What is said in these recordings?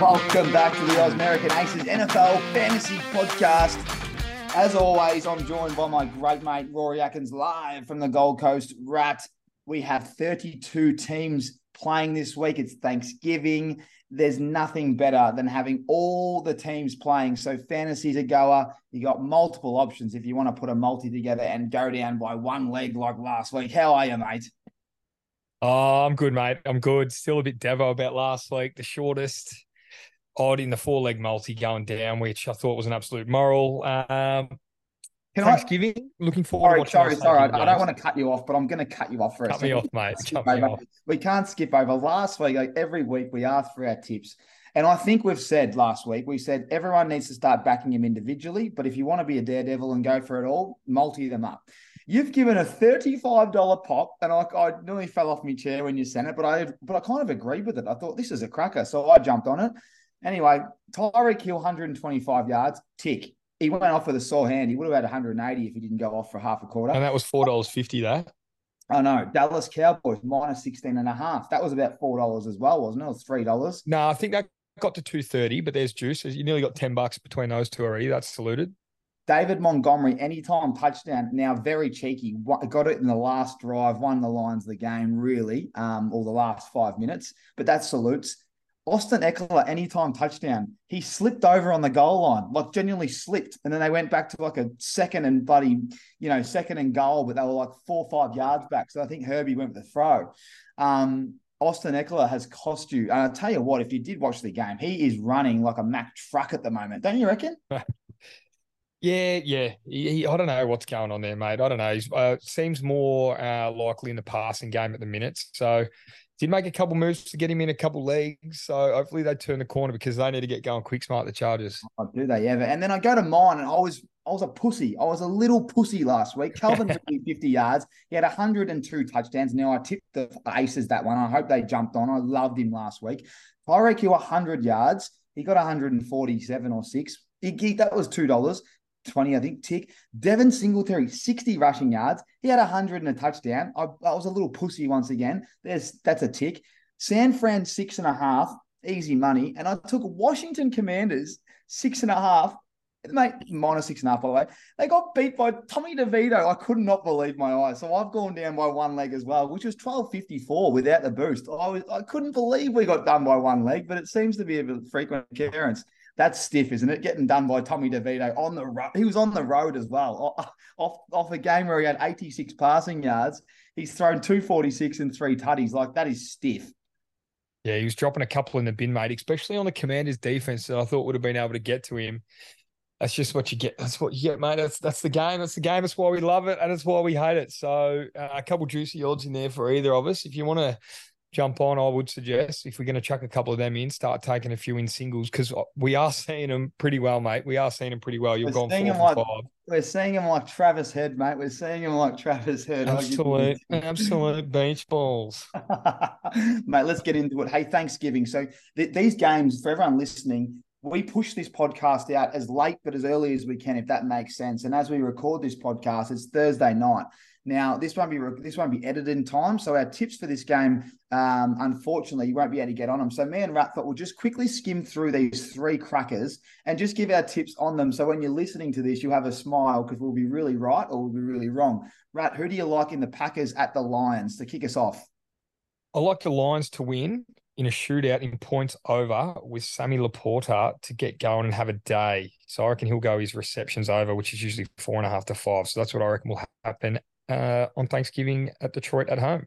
Welcome back to the Ausmerican Aces NFL Fantasy Podcast. As always, I'm joined by my great mate Rory Atkins live from the Gold Coast. Rat, we have 32 teams playing this week. It's Thanksgiving. There's nothing better than having all the teams playing. So fantasy's a goer. You got multiple options if you want to put a multi together and go down by one leg like last week. How are you, mate? Oh, I'm good, mate. I'm good. Still a bit devo about last week. The shortest odd in the four leg multi going down, which I thought was an absolute moral. Um, Can Thanksgiving. I, looking forward. Sorry, sorry, sorry. I, I don't want to cut you off, but I'm going to cut you off for cut a second. me off, mate. Cut me off. We can't skip over. Last week, like every week, we asked for our tips. And I think we've said last week, we said everyone needs to start backing him individually. But if you want to be a daredevil and go for it all, multi them up. You've given a $35 pop, and I, I nearly fell off my chair when you sent it, but I but I kind of agreed with it. I thought this is a cracker. So I jumped on it. Anyway, Tyreek Hill, 125 yards, tick. He went off with a sore hand. He would have had 180 if he didn't go off for half a quarter. And that was $4.50 there. I know. Dallas Cowboys minus 16 and a half. That was about $4 as well, wasn't it? It was $3. No, I think that got to 230, but there's juice. You nearly got 10 bucks between those two already. That's saluted. David Montgomery, anytime touchdown, now very cheeky. Got it in the last drive, won the lines of the game, really, um, or the last five minutes. But that salutes. Austin Ekeler, anytime touchdown, he slipped over on the goal line, like genuinely slipped. And then they went back to like a second and buddy, you know, second and goal, but they were like four or five yards back. So I think Herbie went with the throw. Um, Austin Ekeler has cost you. And I'll tell you what, if you did watch the game, he is running like a Mack truck at the moment. Don't you reckon? Yeah, yeah. He, he, I don't know what's going on there, mate. I don't know. He uh, seems more uh, likely in the passing game at the minute. So did make a couple moves to get him in a couple leagues. So hopefully they turn the corner because they need to get going quick smart, the Chargers. Oh, do they ever? And then I go to mine and I was I was a pussy. I was a little pussy last week. Calvin 50 yards. He had 102 touchdowns. Now I tipped the Aces that one. I hope they jumped on. I loved him last week. Tyreek Hill 100 yards. He got 147 or six. He, that was two dollars. 20, I think, tick. Devin Singletary, 60 rushing yards. He had 100 and a touchdown. I, I was a little pussy once again. There's That's a tick. San Fran, six and a half, easy money. And I took Washington Commanders, six and a half. Mate, minus six and a half, by the way. They got beat by Tommy DeVito. I could not believe my eyes. So I've gone down by one leg as well, which was 12.54 without the boost. I, was, I couldn't believe we got done by one leg, but it seems to be a frequent occurrence. That's stiff, isn't it? Getting done by Tommy DeVito on the road. He was on the road as well. Off, off a game where he had 86 passing yards. He's thrown 246 and three tutties. Like that is stiff. Yeah, he was dropping a couple in the bin, mate, especially on the commander's defense that I thought would have been able to get to him. That's just what you get. That's what you get, mate. That's that's the game. That's the game. That's why we love it, and it's why we hate it. So uh, a couple juicy odds in there for either of us. If you want to jump on, I would suggest if we're going to chuck a couple of them in, start taking a few in singles because we are seeing them pretty well, mate. We are seeing them pretty well. You've we're gone four like, five. We're seeing them like Travis Head, mate. We're seeing them like Travis Head. Absolute, absolute beach balls, mate. Let's get into it. Hey, Thanksgiving. So th- these games for everyone listening. We push this podcast out as late but as early as we can, if that makes sense. And as we record this podcast, it's Thursday night. Now, this won't be this won't be edited in time, so our tips for this game, um, unfortunately, you won't be able to get on them. So me and Rat thought we'll just quickly skim through these three crackers and just give our tips on them. So when you're listening to this, you'll have a smile because we'll be really right or we'll be really wrong. Rat, who do you like in the Packers at the Lions to kick us off? I like the Lions to win in a shootout in points over with Sammy LaPorta to get going and have a day. So I reckon he'll go his receptions over, which is usually four and a half to five. So that's what I reckon will happen uh, on Thanksgiving at Detroit at home.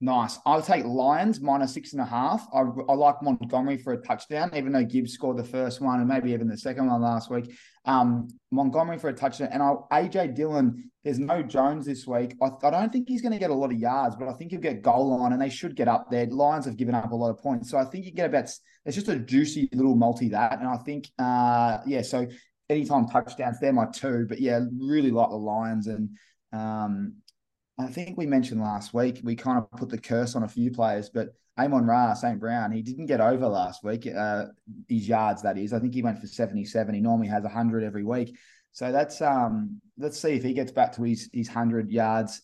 Nice. I'll take Lions minus six and a half. I, I like Montgomery for a touchdown, even though Gibbs scored the first one and maybe even the second one last week. Um, Montgomery for a touchdown. And I'll, AJ Dillon, there's no Jones this week. I, I don't think he's going to get a lot of yards, but I think he'll get goal line and they should get up there. Lions have given up a lot of points. So I think you get about, it's just a juicy little multi that. And I think, uh, yeah, so anytime touchdowns, they're my two. But yeah, really like the Lions and, um, I think we mentioned last week we kind of put the curse on a few players, but Amon Ra, St. Brown, he didn't get over last week. Uh, his yards, that is. I think he went for 77. He normally has 100 every week. So that's um let's see if he gets back to his his 100 yards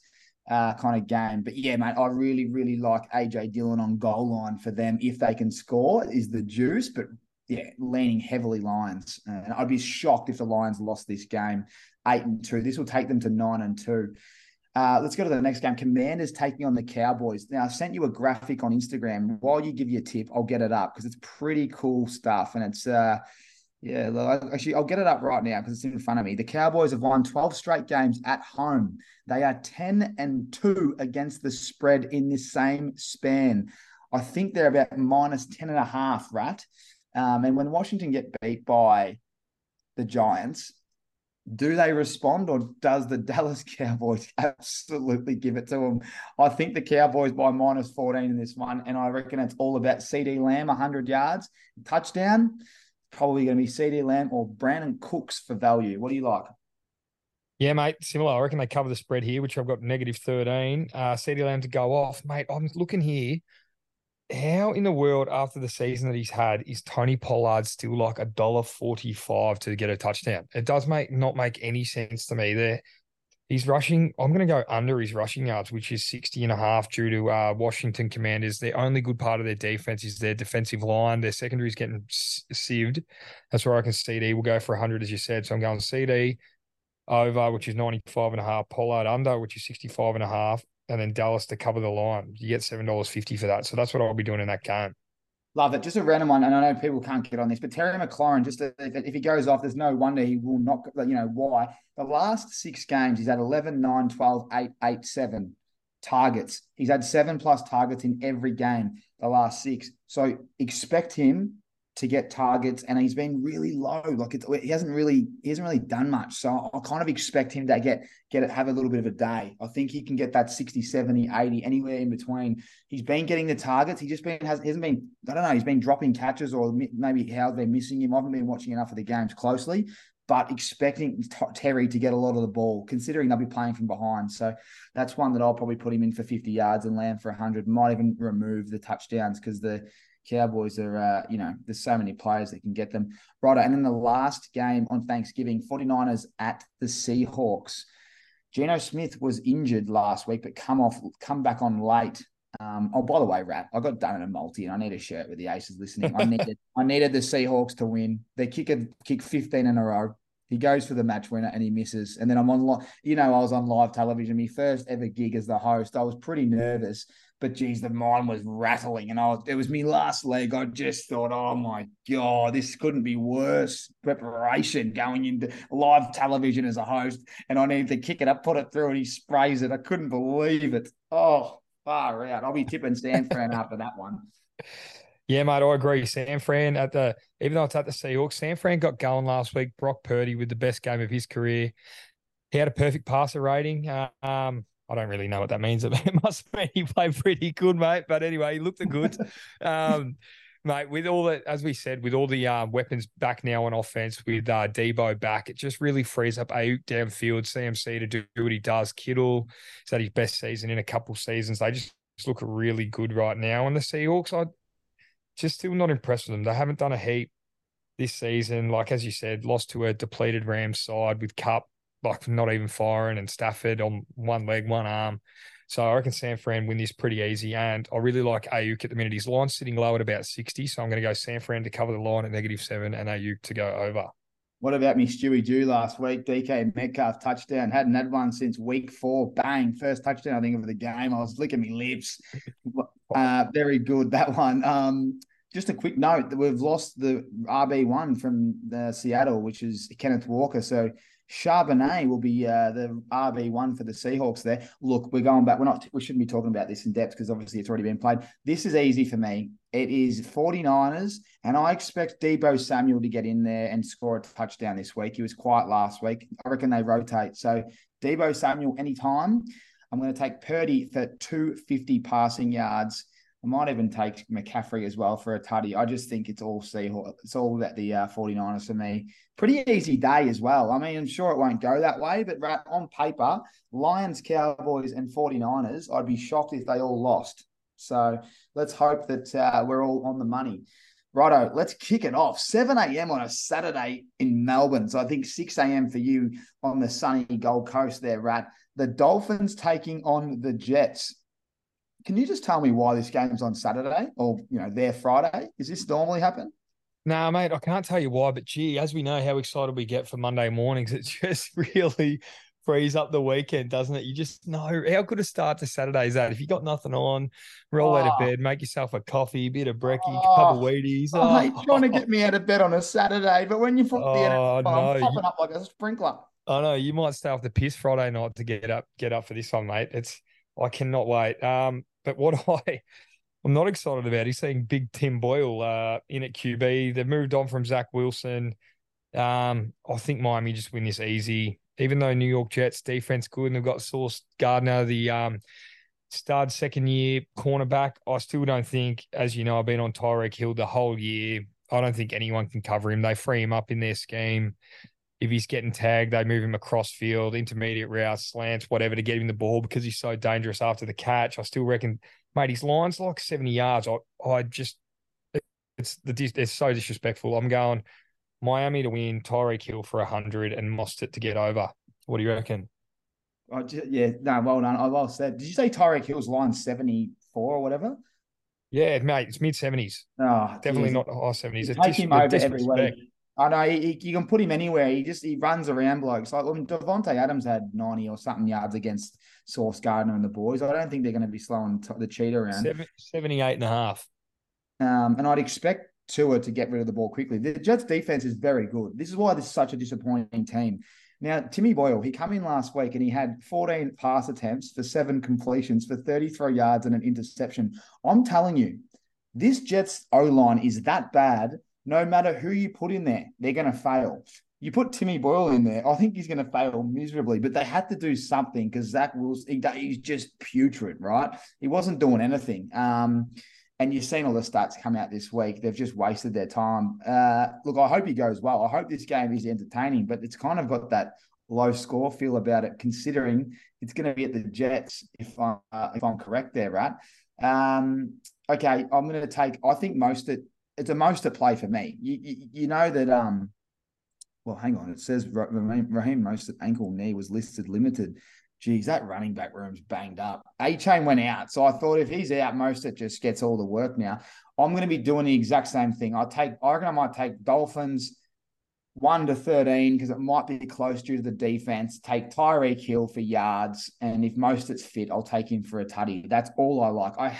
uh, kind of game. But yeah, mate, I really, really like AJ Dillon on goal line for them if they can score is the juice. But yeah, leaning heavily Lions. And I'd be shocked if the Lions lost this game eight and two. This will take them to nine and two. Uh, let's go to the next game. Commanders taking on the Cowboys. Now, I sent you a graphic on Instagram. While you give your tip, I'll get it up because it's pretty cool stuff. And it's, uh, yeah, actually, I'll get it up right now because it's in front of me. The Cowboys have won 12 straight games at home. They are 10 and 2 against the spread in this same span. I think they're about minus 10 and a half, right? Um, and when Washington get beat by the Giants, do they respond or does the Dallas Cowboys absolutely give it to them? I think the Cowboys by minus 14 in this one, and I reckon it's all about CeeDee Lamb, 100 yards, touchdown. Probably going to be CeeDee Lamb or Brandin Cooks for value. What do you like? Yeah, mate, similar. I reckon they cover the spread here, which I've got negative 13. Uh, CeeDee Lamb to go off. Mate, I'm looking here how in the world after the season that he's had is Tony Pollard still like a dollar forty five to get a touchdown? It does make not make any sense to me. There, he's rushing. I'm going to go under his rushing yards, which is 60 and a half due to uh, Washington Commanders. The only good part of their defense is their defensive line. Their secondary is getting sieved. That's where I can CeeDee will go for 100, as you said. So I'm going CeeDee over, which is 95 and a half. Pollard under, which is 65 and a half and then Dallas to cover the line. You get seven dollars fifty for that. So that's what I'll be doing in that game. Love it. Just a random one, and I know people can't get on this, but Terry McLaurin, just if, if he goes off, there's no wonder he will not. You know why? The last six games, he's had 11, 9, 12, 8, 8, 7 targets. He's had seven plus targets in every game the last six. So expect him to get targets, and he's been really low. Like it, he hasn't really he hasn't really done much. So I kind of expect him to get get it have a little bit of a day. I think he can get that 60, 70, 80, anywhere in between. He's been getting the targets. He just been has hasn't been I don't know. He's been dropping catches or maybe how they're missing him. I haven't been watching enough of the games closely. But expecting Terry to get a lot of the ball, considering they'll be playing from behind. So that's one that I'll probably put him in for 50 yards and land for 100. Might even remove the touchdowns because the Cowboys are, uh, you know, there's so many players that can get them. Right. And then the last game on Thanksgiving, 49ers at the Seahawks. Geno Smith was injured last week, but come off, come back on late. Um, oh, by the way, Rat, I got done in a multi, and I need a shirt with the Aces listening. I needed, I needed the Seahawks to win. They kick a kick 15 in a row. He goes for the match winner and he misses. And then I'm on, you know, I was on live television, my first ever gig as the host. I was pretty nervous but geez, the mind was rattling, and I was, it was me last leg. I just thought, oh my god, this couldn't be worse preparation going into live television as a host, and I needed to kick it up, put it through, and he sprays it. I couldn't believe it. Oh, far out. I'll be tipping San Fran after that one. Yeah, mate, I agree. San Fran at the even though it's at the Seahawks, San Fran got going last week. Brock Purdy with the best game of his career. He had a perfect passer rating. Um, I don't really know what that means. It must mean he played pretty good, mate. But anyway, he looked good. um, mate, with all the, as we said, with all the uh, weapons back now on offense, with uh, Deebo back, it just really frees up Aiyuk downfield, CMC to do what he does. Kittle is at his best season in a couple seasons. They just look really good right now. And the Seahawks, I just still not impressed with them. They haven't done a heap this season. Like as you said, lost to a depleted Rams side with Kupp like not even firing, and Stafford on one leg, one arm. So I reckon San Fran win this pretty easy. And I really like Aiyuk at the minute. His line's sitting low at about 60. So I'm going to go San Fran to cover the line at negative seven and Aiyuk to go over. What about me Stewie Jew last week? DK Metcalf touchdown. Hadn't had one since week four. Bang. First touchdown, I think, of the game. I was licking my lips. Uh, very good, that one. Um, just a quick note that we've lost the RB1 from the Seattle, which is Kenneth Walker. So Charbonnet will be uh, the RB one for the Seahawks. There, look, we're going back. We're not. We shouldn't be talking about this in depth because obviously it's already been played. This is easy for me. It is 49ers, and I expect Deebo Samuel to get in there and score a touchdown this week. He was quiet last week. I reckon they rotate. So Deebo Samuel anytime. I'm going to take Purdy for 250 passing yards I might even take McCaffrey as well for a tutty. I just think it's all Seahawks. It's all about the uh, 49ers for me. Pretty easy day as well. I mean, I'm sure it won't go that way, but right, on paper, Lions, Cowboys, and 49ers, I'd be shocked if they all lost. So let's hope that uh, we're all on the money. Righto, let's kick it off. 7 a.m. on a Saturday in Melbourne. So I think 6 a.m. for you on the sunny Gold Coast there, Rat. The Dolphins taking on the Jets. Can you just tell me why this game's on Saturday or you know their Friday? Is this normally happen? Nah, mate, I can't tell you why, but gee, as we know how excited we get for Monday mornings, it just really frees up the weekend, doesn't it? You just know how good a start to Saturday is that. If you got nothing on, roll oh. out of ah. bed, make yourself a coffee, a bit of brekkie, oh. couple ah. of Wheaties. Oh, oh. Mate, trying to get me out of bed on a Saturday, but when oh, you put oh, the NFL, no. I'm popping up like a sprinkler. I know you might stay off the piss Friday night to get up, get up for this one, mate. It's I cannot wait. Um, but what I I'm not excited about is seeing Big Tim Boyle uh, in at QB. They've moved on from Zach Wilson. Um, I think Miami just win this easy. Even though New York Jets defense good and they've got Sauce Gardner, the um, stud second year cornerback, I still don't think, as you know, I've been on Tyreek Hill the whole year. I don't think anyone can cover him. They free him up in their scheme. If he's getting tagged, they move him across field, intermediate routes, slants, whatever to get him the ball because he's so dangerous after the catch. I still reckon mate, his line's like 70 yards. I, I just, it's the it's so disrespectful. I'm going Miami to win, Tyreek Hill for 100, and Mostert to get over. What do you reckon? Oh, yeah, no, well done. I well said. Did you say Tyreek Hill's line 74 or whatever? Yeah, mate, it's mid 70s. Oh, definitely geez. not high 70s. Take dis- him over every week. I know he, you can put him anywhere. He just he runs around blokes. Like when Davante Adams had ninety or something yards against Sauce Gardner and the boys. I don't think they're going to be slowing the cheat around. Seven, 78 and a half. Um, and I'd expect Tua to get rid of the ball quickly. The Jets defense is very good. This is why this is such a disappointing team. Now, Timmy Boyle, he came in last week and he had 14 pass attempts for seven completions for 33 yards and an interception. I'm telling you, this Jets O line is that bad no matter who you put in there, they're going to fail. You put Timmy Boyle in there, I think he's going to fail miserably, but they had to do something because Zach Wilson, he, he's just putrid, right? He wasn't doing anything. Um, and you've seen all the stats come out this week. They've just wasted their time. Uh, look, I hope he goes well. I hope this game is entertaining, but it's kind of got that low score feel about it, considering it's going to be at the Jets. If I'm uh, if I'm correct there, right? Um, okay, I'm going to take. I think most of it's a most to play for me. You, you, you know that um well hang on it says Raheem, Mostert ankle knee was listed limited. Geez, that running back room's banged up. Achane went out, so I thought if he's out, Mostert just gets all the work now. I'm going to be doing the exact same thing. I take I reckon I might take Dolphins one to thirteen because it might be close due to the defense. Take Tyreek Hill for yards, and if Mostert's fit, I'll take him for a tutty. That's all I like. I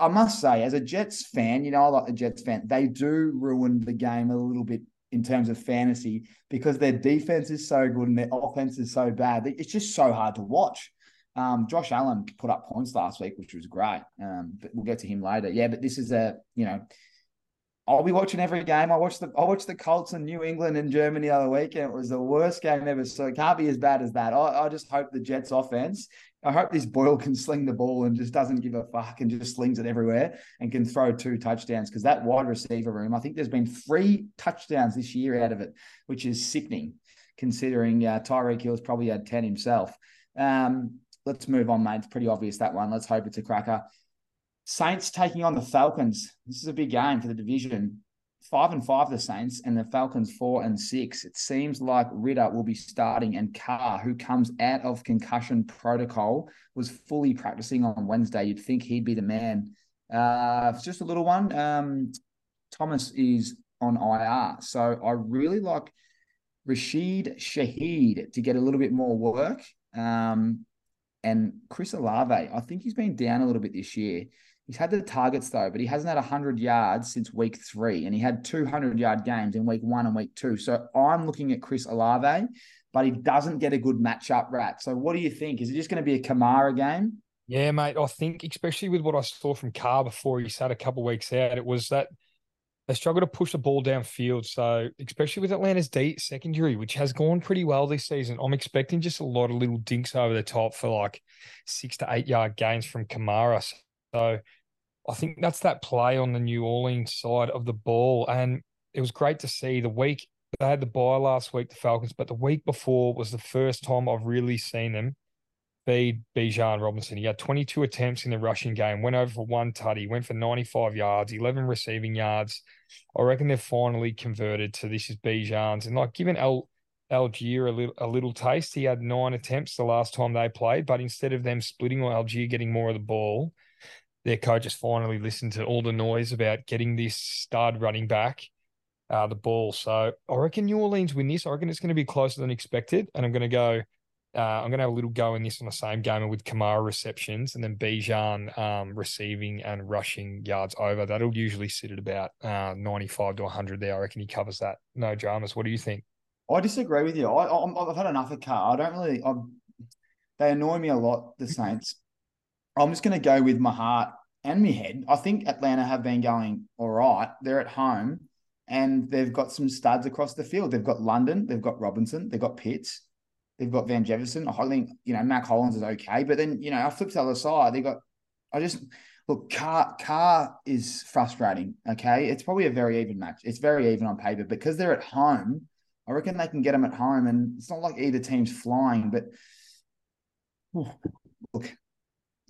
I must say, as a Jets fan, you know, I like the Jets fan, they do ruin the game a little bit in terms of fantasy because their defense is so good and their offense is so bad. It's just so hard to watch. Um, Josh Allen put up points last week, which was great. Um, but we'll get to him later. Yeah, but this is a, you know, I'll be watching every game. I watched the I watched the Colts in New England and Germany the other week, and it was the worst game ever. So it can't be as bad as that. I, I just hope the Jets offense I hope this Boyle can sling the ball and just doesn't give a fuck and just slings it everywhere and can throw two touchdowns because that wide receiver room, I think there's been three touchdowns this year out of it, which is sickening considering uh, Tyreek Hill's probably had 10 himself. Um, let's move on, mate. It's pretty obvious that one. Let's hope it's a cracker. Saints taking on the Falcons. This is a big game for the division five and five the Saints and the Falcons four and six. It seems like Ridder will be starting and Carr, who comes out of concussion protocol, was fully practicing on Wednesday. You'd think he'd be the man. Uh, just a little one. Um, Thomas is on IR, so I really like Rashid Shaheed to get a little bit more work. Um, and Chris Olave, I think he's been down a little bit this year. He's had the targets though, but he hasn't had 100 yards since week three, and he had 200 yard games in week one and week two. So I'm looking at Chris Olave, but he doesn't get a good matchup, Rat. So what do you think? Is it just going to be a Kamara game? Yeah, mate. I think, especially with what I saw from Carr before he sat a couple weeks out, it was that they struggle to push the ball downfield. So, especially with Atlanta's deep secondary, which has gone pretty well this season, I'm expecting just a lot of little dinks over the top for like six to eight yard gains from Kamara. So I think that's that play on the New Orleans side of the ball. And it was great to see the week they had the bye last week, the Falcons, but the week before was the first time I've really seen them feed Bijan Robinson. He had 22 attempts in the rushing game, went over for one tutty, went for 95 yards, 11 receiving yards. I reckon they've finally converted to this is Bijan's. And like given El Allgeier a little, a little taste, he had nine attempts the last time they played, but instead of them splitting or Allgeier getting more of the ball, their coach finally listened to all the noise about getting this stud running back uh, the ball. So I reckon New Orleans win this. I reckon it's going to be closer than expected, and I'm going to go. Uh, I'm going to have a little go in this on the same game with Kamara receptions and then Bijan um, receiving and rushing yards over. That'll usually sit at about uh, 95 to 100 there. I reckon he covers that. No dramas. What do you think? I disagree with you. I, have had enough of Carr. I don't really. i they annoy me a lot. The Saints. I'm just going to go with my heart and my head. I think Atlanta have been going all right. They're at home and they've got some studs across the field. They've got London, they've got Robinson, they've got Pitts, they've got Van Jefferson. I think you know Mack Hollins is okay, but then you know I flip the other side. They got. I just look Car Carr is frustrating. Okay, it's probably a very even match. It's very even on paper because they're at home. I reckon they can get them at home, and it's not like either team's flying, but. Look,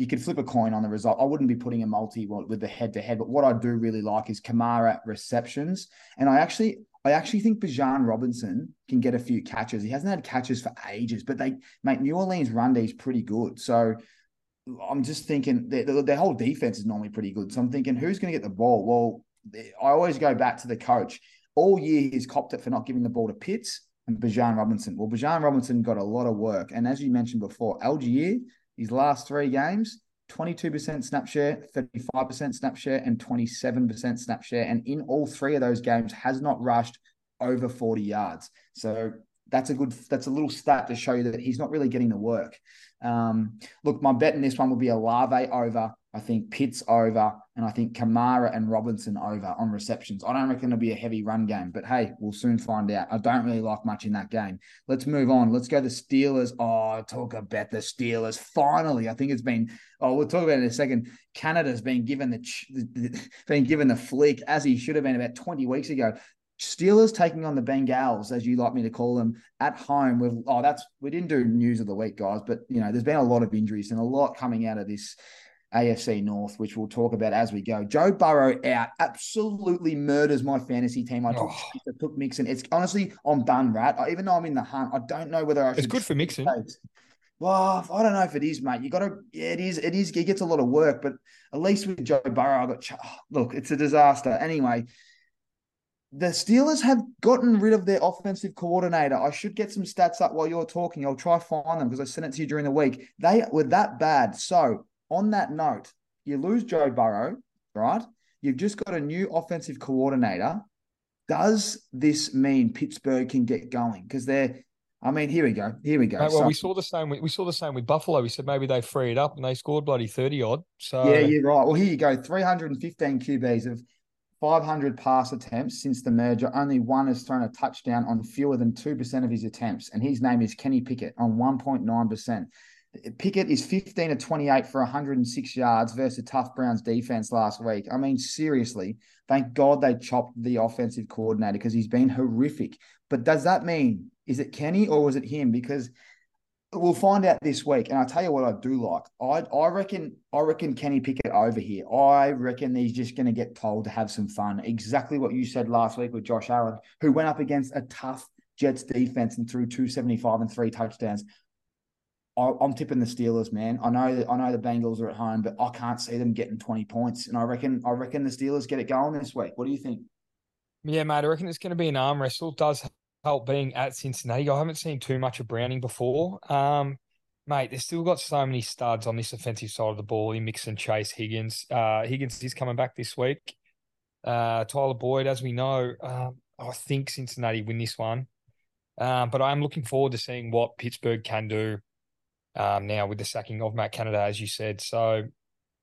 you could flip a coin on the result. I wouldn't be putting a multi with the head to head, but what I do really like is Kamara receptions. And I actually, I actually think Bijan Robinson can get a few catches. He hasn't had catches for ages, but they make New Orleans run D is pretty good. So I'm just thinking their, their whole defense is normally pretty good. So I'm thinking, who's going to get the ball? Well, I always go back to the coach. All year he's copped it for not giving the ball to Pitts and Bijan Robinson. Well, Bijan Robinson got a lot of work. And as you mentioned before, Allgeier his last three games, 22% snap share, 35% snap share, and 27% snap share. And in all three of those games, has not rushed over 40 yards. So that's a good, that's a little stat to show you that he's not really getting the work. Um, look, my bet in this one will be Olave over I think Pitts over, and I think Kamara and Robinson over on receptions. I don't reckon it'll be a heavy run game, but hey, we'll soon find out. I don't really like much in that game. Let's move on. Let's go the Steelers. Oh, talk about the Steelers. Finally, I think it's been. Oh, we'll talk about it in a second. Canada's been given the, the been given the flick as he should have been about twenty weeks ago. Steelers taking on the Bengals, as you like me to call them, at home. With oh, that's we didn't do news of the week, guys, but you know, there's been a lot of injuries and a lot coming out of this AFC North, which we'll talk about as we go. Joe Burrow out absolutely murders my fantasy team. I took, oh. I took Mixon. It's honestly, I'm done, rat. even though I'm in the hunt, I don't know whether I should. It's good for Mixon. Well, I don't know if it is, mate. You got to, yeah, it is. It is. It gets a lot of work, but at least with Joe Burrow, I got. Oh, look, it's a disaster. Anyway, the Steelers have gotten rid of their offensive coordinator. I should get some stats up while you're talking. I'll try find them because I sent it to you during the week. They were that bad. So on that note, you lose Joe Burrow, right? You've just got a new offensive coordinator. Does this mean Pittsburgh can get going? Because they're, I mean, here we go. Here we go. Mate, well, so, we saw the same. We saw the same with Buffalo. We said maybe they free it up and they scored bloody thirty odd. So yeah, you're right. Well, here you go. Three hundred and fifteen QBs of 500 pass attempts since the merger. Only one has thrown a touchdown on fewer than 2% of his attempts. And his name is Kenny Pickett on 1.9%. Pickett is 15 to 28 for 106 yards versus tough Browns defense last week. I mean, seriously, thank God they chopped the offensive coordinator because he's been horrific. But does that mean, is it Kenny or was it him? Because we'll find out this week. And I'll tell you what I do like. I I reckon I reckon Kenny Pickett over here. I reckon he's just going to get told to have some fun. Exactly what you said last week with Josh Allen, who went up against a tough Jets defense and threw 275 and three touchdowns. I, am tipping the Steelers, man. I know I know the Bengals are at home, but I can't see them getting 20 points. And I reckon I reckon the Steelers get it going this week. What do you think? Yeah, mate. I reckon it's going to be an arm wrestle. It does help being at Cincinnati. I haven't seen too much of Browning before. Um, mate, they've still got so many studs on this offensive side of the ball in Mixon, Chase, Higgins. Uh, Higgins is coming back this week. Uh, Tyler Boyd, as we know, um, I think Cincinnati win this one. Um, but I'm looking forward to seeing what Pittsburgh can do um, now with the sacking of Matt Canada, as you said. So,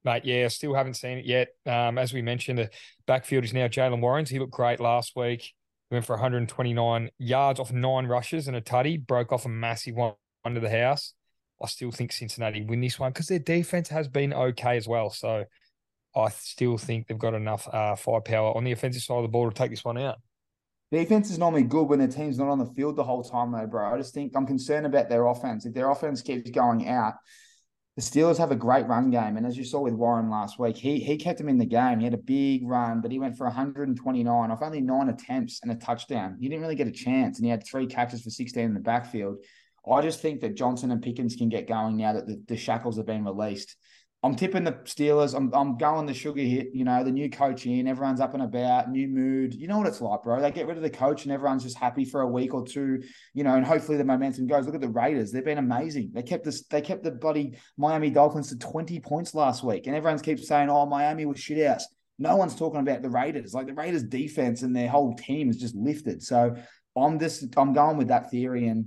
mate, yeah, still haven't seen it yet. Um, as we mentioned, the backfield is now Jaylen Warren's. He looked great last week. He went for 129 yards off nine rushes and a tutty, broke off a massive one under the house. I still think Cincinnati win this one because their defense has been okay as well. So I still think they've got enough uh, firepower on the offensive side of the ball to take this one out. Defense is normally good when the team's not on the field the whole time, though, bro. I just think I'm concerned about their offense. If their offense keeps going out, the Steelers have a great run game. And as you saw with Warren last week, he he kept him in the game. He had a big run, but he went for 129 off only nine attempts and a touchdown. He didn't really get a chance, and he had three catches for 16 in the backfield. I just think that Johnson and Pickens can get going now that the, the shackles have been released. I'm tipping the Steelers. I'm I'm going the sugar hit. You know, the new coach in, everyone's up and about, new mood. You know what it's like, bro. They get rid of the coach and everyone's just happy for a week or two. You know, and hopefully the momentum goes. Look at the Raiders; they've been amazing. They kept this. They kept the bloody Miami Dolphins to 20 points last week, and everyone's keeps saying, "Oh, Miami was shit out." No one's talking about the Raiders. Like the Raiders' defense and their whole team is just lifted. So I'm just I'm going with that theory and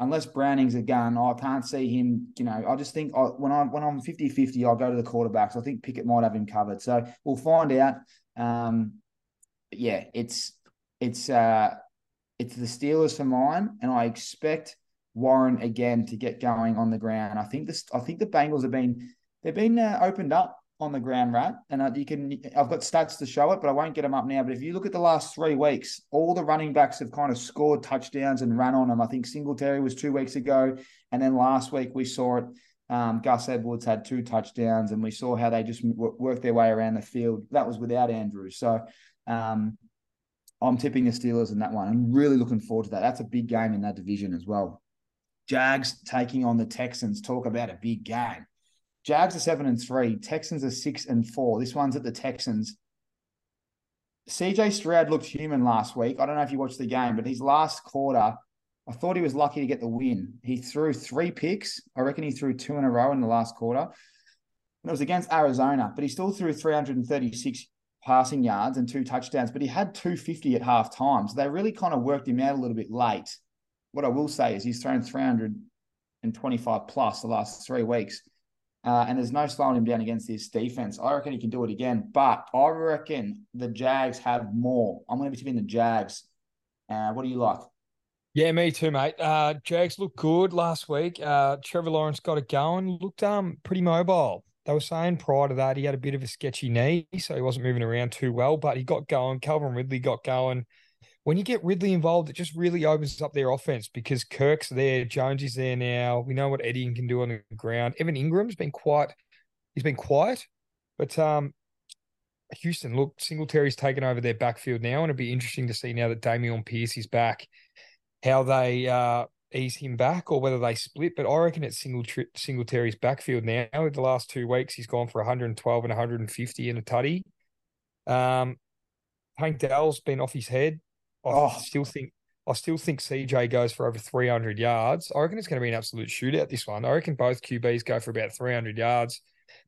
unless Browning's a gun, I can't see him. You know, I just think I, when I when I'm 50-50, I'll go to the quarterbacks. I think Pickett might have him covered. So we'll find out. Um, yeah, it's it's uh it's the Steelers for mine, and I expect Warren again to get going on the ground. I think this. I think the Bengals have been they've been uh, opened up on the ground rat, and uh, you can. I've got stats to show it, but I won't get them up now. But if you look at the last three weeks, all the running backs have kind of scored touchdowns and run on them. I think Singletary was two weeks ago, and then last week we saw it. Um, Gus Edwards had two touchdowns, and we saw how they just w- worked their way around the field. That was without Andrew, So um, I'm tipping the Steelers in that one. I'm really looking forward to that. That's a big game in that division as well. Jags taking on the Texans. Talk about a big game. Jags are seven and three. Texans are six and four. This one's at the Texans. CJ Stroud looked human last week. I don't know if you watched the game, but his last quarter, I thought he was lucky to get the win. He threw three picks. I reckon he threw two in a row in the last quarter. And it was against Arizona, but he still threw 336 passing yards and two touchdowns, but he had 250 at half time. So they really kind of worked him out a little bit late. What I will say is he's thrown 325 plus the last three weeks. Uh, and there's no slowing him down against this defense. I reckon he can do it again, but I reckon the Jags have more. I'm going to be tipping the Jags. Uh, what do you like? Yeah, me too, mate. Uh, Jags looked good last week. Uh, Trevor Lawrence got it going. Looked um pretty mobile. They were saying prior to that he had a bit of a sketchy knee, so he wasn't moving around too well. But he got going. Calvin Ridley got going when you get Ridley involved, it just really opens up their offense because Kirk's there, Jones is there now. We know what Eddie can do on the ground. Evan Engram's been quiet. He's been quiet, but um, Houston, look, Singletary's taken over their backfield now, and it'd be interesting to see now that Dameon Pierce is back, how they uh, ease him back or whether they split. But I reckon it's single Singletary's backfield now. In the last two weeks, he's gone for 112 and 150 in a tutty. Um, Tank Dell's been off his head. I oh. still think I still think CJ goes for over 300 yards. I reckon it's going to be an absolute shootout this one. I reckon both QBs go for about 300 yards,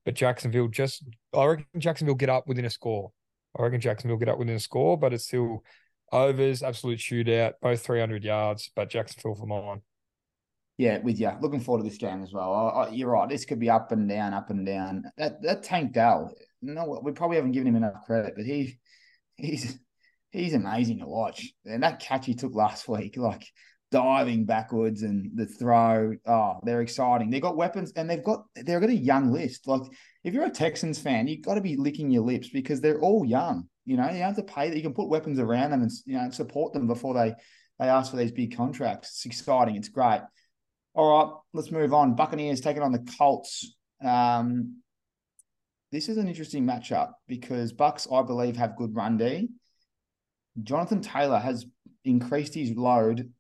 but Jacksonville just I reckon Jacksonville get up within a score. I reckon Jacksonville get up within a score, but it's still overs, absolute shootout, both 300 yards, but Jacksonville for mine. Yeah, with you. Looking forward to this game as well. I, I, you're right. This could be up and down, up and down. That that Tank Dell, no, we probably haven't given him enough credit, but he he's he's amazing to watch. And that catch he took last week, like diving backwards and the throw, oh, they're exciting. They've got weapons and they've got they've got a young list. Like if you're a Texans fan, you've got to be licking your lips because they're all young. You know, you have to pay that you can put weapons around them and you know support them before they they ask for these big contracts. It's exciting. It's great. All right, let's move on. Buccaneers taking on the Colts. Um, this is an interesting matchup because Bucks, I believe, have good run D. Jonathan Taylor has increased his load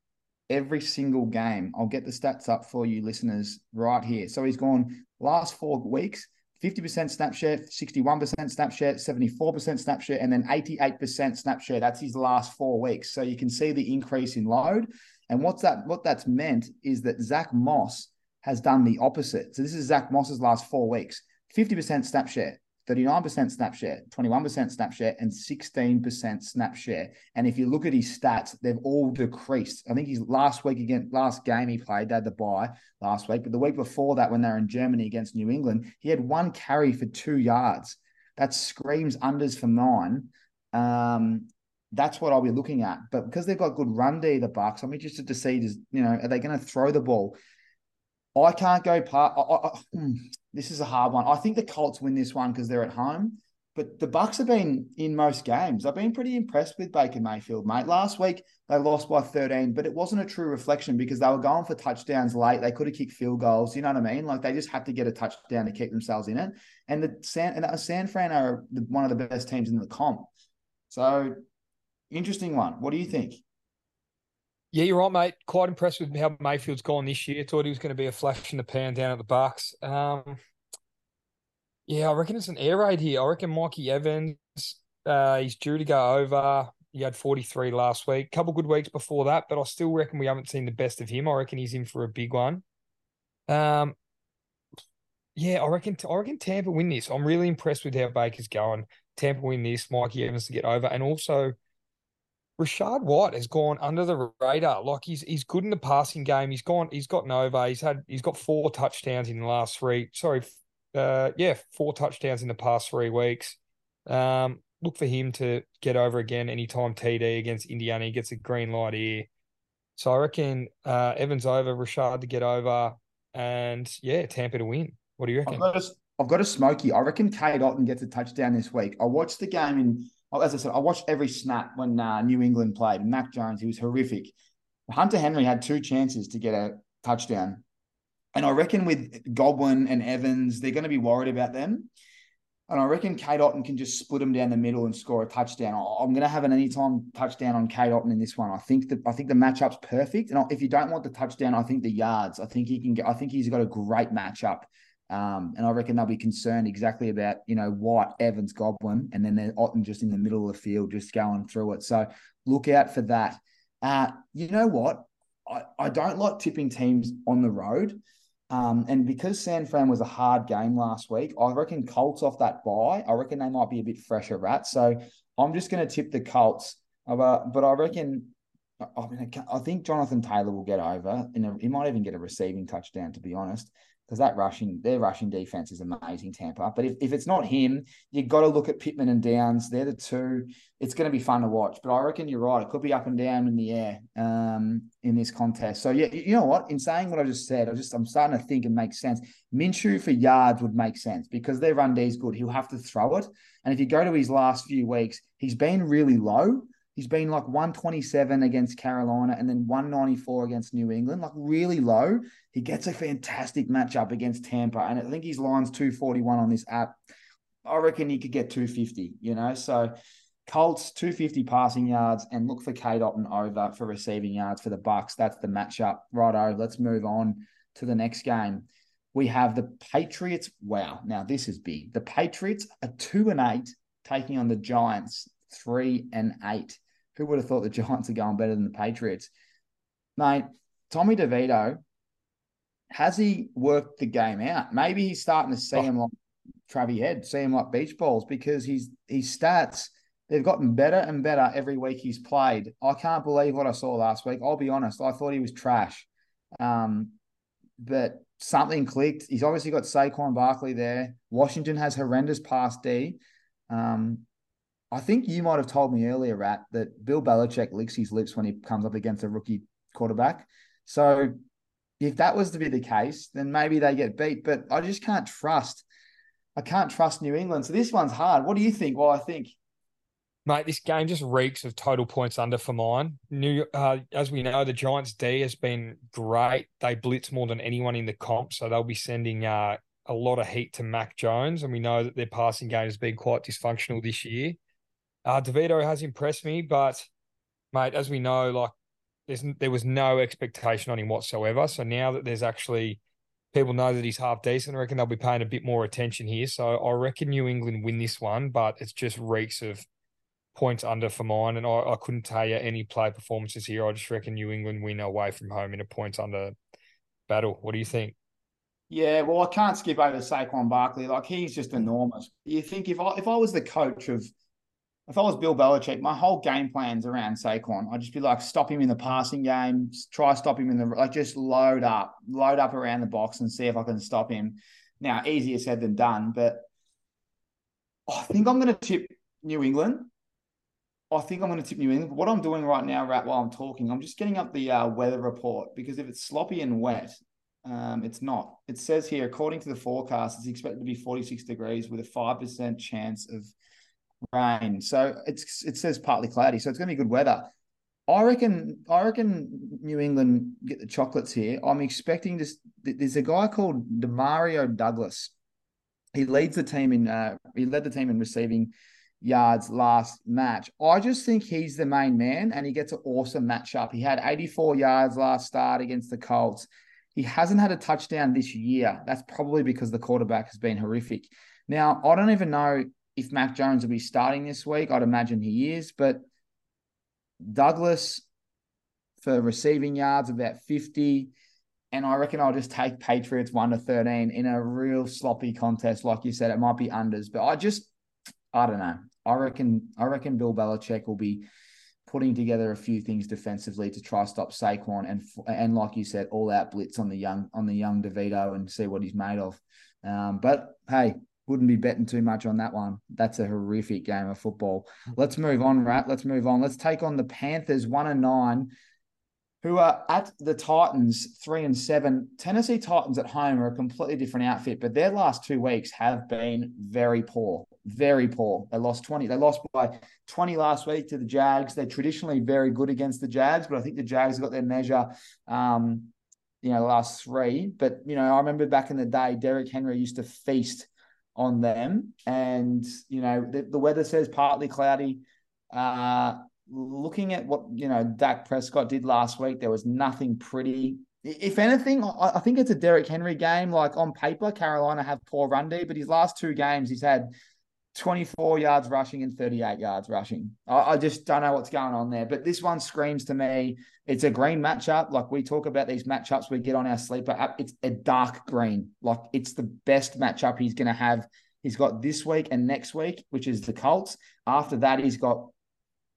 every single game. I'll get the stats up for you listeners right here. So he's gone last four weeks, 50% snap share, 61% snap share, 74% snap share, and then 88% snap share. That's his last four weeks. So you can see the increase in load. And what's that? What that's meant is that Zach Moss has done the opposite. So this is Zach Moss's last four weeks, 50% snap share, 39% snap share, 21% snap share, and 16% snap share. And if you look at his stats, they've all decreased. I think his last week again, last game he played, they had the bye last week, but the week before that, when they were in Germany against New England, he had one carry for two yards. That screams unders for nine. Um, that's what I'll be looking at. But because they've got good run D, the Bucks, I'm interested to see, you know, are they going to throw the ball? I can't go part. I, I, hmm, this is a hard one. I think the Colts win this one because they're at home. But the Bucks have been in most games. I've been pretty impressed with Baker Mayfield, mate. Last week they lost by 13, but it wasn't a true reflection because they were going for touchdowns late. They could have kicked field goals. You know what I mean? Like they just had to get a touchdown to keep themselves in it. And the San and uh, San Fran are one of the best teams in the comp. So interesting one. What do you think? Yeah, you're right, mate. Quite impressed with how Mayfield's gone this year. Thought he was going to be a flash in the pan down at the Bucks. Um, Yeah, I reckon it's an air raid here. I reckon Mikey Evans, uh, he's due to go over. He had 43 last week. Couple good weeks before that, but I still reckon we haven't seen the best of him. I reckon he's in for a big one. Um, yeah, I reckon I reckon Tampa win this. I'm really impressed with how Baker's going. Tampa win this. Mikey Evans to get over, and also Rachaad White has gone under the radar. Like he's he's good in the passing game. He's gone. He's gotten over. He's had. He's got four touchdowns in the last three. Sorry, uh, yeah, four touchdowns in the past three weeks. Um, look for him to get over again anytime TD against Indiana. He gets a green light here. So I reckon uh, Evans over, Rachaad to get over, and yeah, Tampa to win. What do you reckon? I've got a, I've got a smoky. I reckon Cade Otton gets a touchdown this week. I watched the game in as I said, I watched every snap when uh, New England played. Mac Jones, he was horrific. Hunter Henry had two chances to get a touchdown. And I reckon with Godwin and Evans, they're going to be worried about them. And I reckon Cade Otton can just split them down the middle and score a touchdown. I'm going to have an anytime touchdown on Cade Otton in this one. I think that I think the matchup's perfect. And if you don't want the touchdown, I think the yards. I think he can get. I think he's got a great matchup. Um, and I reckon they'll be concerned exactly about, you know, White, Evans, Godwin, and then they're Otton just in the middle of the field, just going through it. So look out for that. Uh, you know what? I, I don't like tipping teams on the road. Um, and because San Fran was a hard game last week, I reckon Colts off that bye. I reckon they might be a bit fresher rat. So I'm just going to tip the Colts. Uh, but I reckon, I mean, I think Jonathan Taylor will get over. and he might even get a receiving touchdown, to be honest because that rushing, their rushing defense is amazing, Tampa. But if, if it's not him, you've got to look at Pittman and Downs. They're the two. It's going to be fun to watch. But I reckon you're right. It could be up and down in the air um, in this contest. So yeah, you know what? In saying what I just said, I just I'm starting to think it makes sense. Minshew for yards would make sense because their run D is good. He'll have to throw it. And if you go to his last few weeks, he's been really low. He's been like 127 against Carolina and then 194 against New England, like really low. He gets a fantastic matchup against Tampa. And I think his line's 241 on this app. I reckon he could get 250, you know? So Colts 250 passing yards and look for Cade Otton over for receiving yards for the Bucks. That's the matchup. Righto, let's move on to the next game. We have the Patriots. Wow, now this is big. The Patriots are two and eight taking on the Giants three and eight. Who would have thought the Giants are going better than the Patriots? Mate, Tommy DeVito, has he worked the game out? Maybe he's starting to see oh. him like Travie Head, see him like beach balls because his his stats they've gotten better and better every week he's played. I can't believe what I saw last week. I'll be honest, I thought he was trash. Um, but something clicked. He's obviously got Saquon Barkley there. Washington has horrendous pass D. Um, I think you might have told me earlier, Rat, that Bill Belichick licks his lips when he comes up against a rookie quarterback. So if that was to be the case, then maybe they get beat. But I just can't trust. I can't trust New England. So this one's hard. What do you think? Well, I think. Mate, this game just reeks of total points under for mine. New, uh, as we know, the Giants D has been great. They blitz more than anyone in the comp, so they'll be sending uh, a lot of heat to Mac Jones, and we know that their passing game has been quite dysfunctional this year. Uh, DeVito has impressed me, but mate, as we know, like there was no expectation on him whatsoever. So now that there's actually people know that he's half decent, I reckon they'll be paying a bit more attention here. So I reckon New England win this one, but it's just reeks of points under for mine. And I, I couldn't tell you any play performances here. I just reckon New England win away from home in a points under battle. What do you think? Yeah, well, I can't skip over Saquon Barkley. Like he's just enormous. You think if I if I was the coach of if I was Bill Belichick, my whole game plan's around Saquon. I'd just be like, stop him in the passing game, try stop him in the like, just load up, load up around the box and see if I can stop him. Now, easier said than done, but I think I'm going to tip New England. I think I'm going to tip New England. What I'm doing right now, right while I'm talking, I'm just getting up the uh, weather report because if it's sloppy and wet, um, it's not. It says here, according to the forecast, it's expected to be 46 degrees with a 5% chance of rain. So it's it says partly cloudy, so it's going to be good weather. I reckon. I reckon New England get the chocolates here. I'm expecting this. There's a guy called Demario Douglas. He leads the team in. Uh, he led the team in receiving yards last match. I just think he's the main man, and he gets an awesome matchup. He had 84 yards last start against the Colts. He hasn't had a touchdown this year. That's probably because the quarterback has been horrific. Now, I don't even know if Mac Jones will be starting this week. I'd imagine he is, but Douglas for receiving yards about 50. And I reckon I'll just take Patriots 1 to 13 in a real sloppy contest. Like you said, it might be unders, but I just, I don't know. I reckon, I reckon Bill Belichick will be putting together a few things defensively to try to stop Saquon and and like you said, all out blitz on the young on the young DeVito and see what he's made of. Um, but hey, wouldn't be betting too much on that one. That's a horrific game of football. Let's move on, Rat. Let's move on. Let's take on the Panthers, one and nine, who are at the Titans, three and seven. Tennessee Titans at home are a completely different outfit, but their last two weeks have been very poor, very poor. They lost 20. They lost by 20 last week to the Jags. They're traditionally very good against the Jags, but I think the Jags got their measure. Um, you know, the last three. But, you know, I remember back in the day, Derrick Henry used to feast on them. And, you know, the, the weather says partly cloudy. Uh, looking at what, you know, Dak Prescott did last week, there was nothing pretty. If anything, I, think it's a Derrick Henry game. Like on paper, Carolina have poor run D, but his last two games, he's had 24 yards rushing and 38 yards rushing. I, I, just don't know what's going on there. But this one screams to me it's a green matchup. Like we talk about these matchups we get on our sleeper app, it's a dark green. Like it's the best matchup he's going to have. He's got this week and next week, which is the Colts. After that, he's got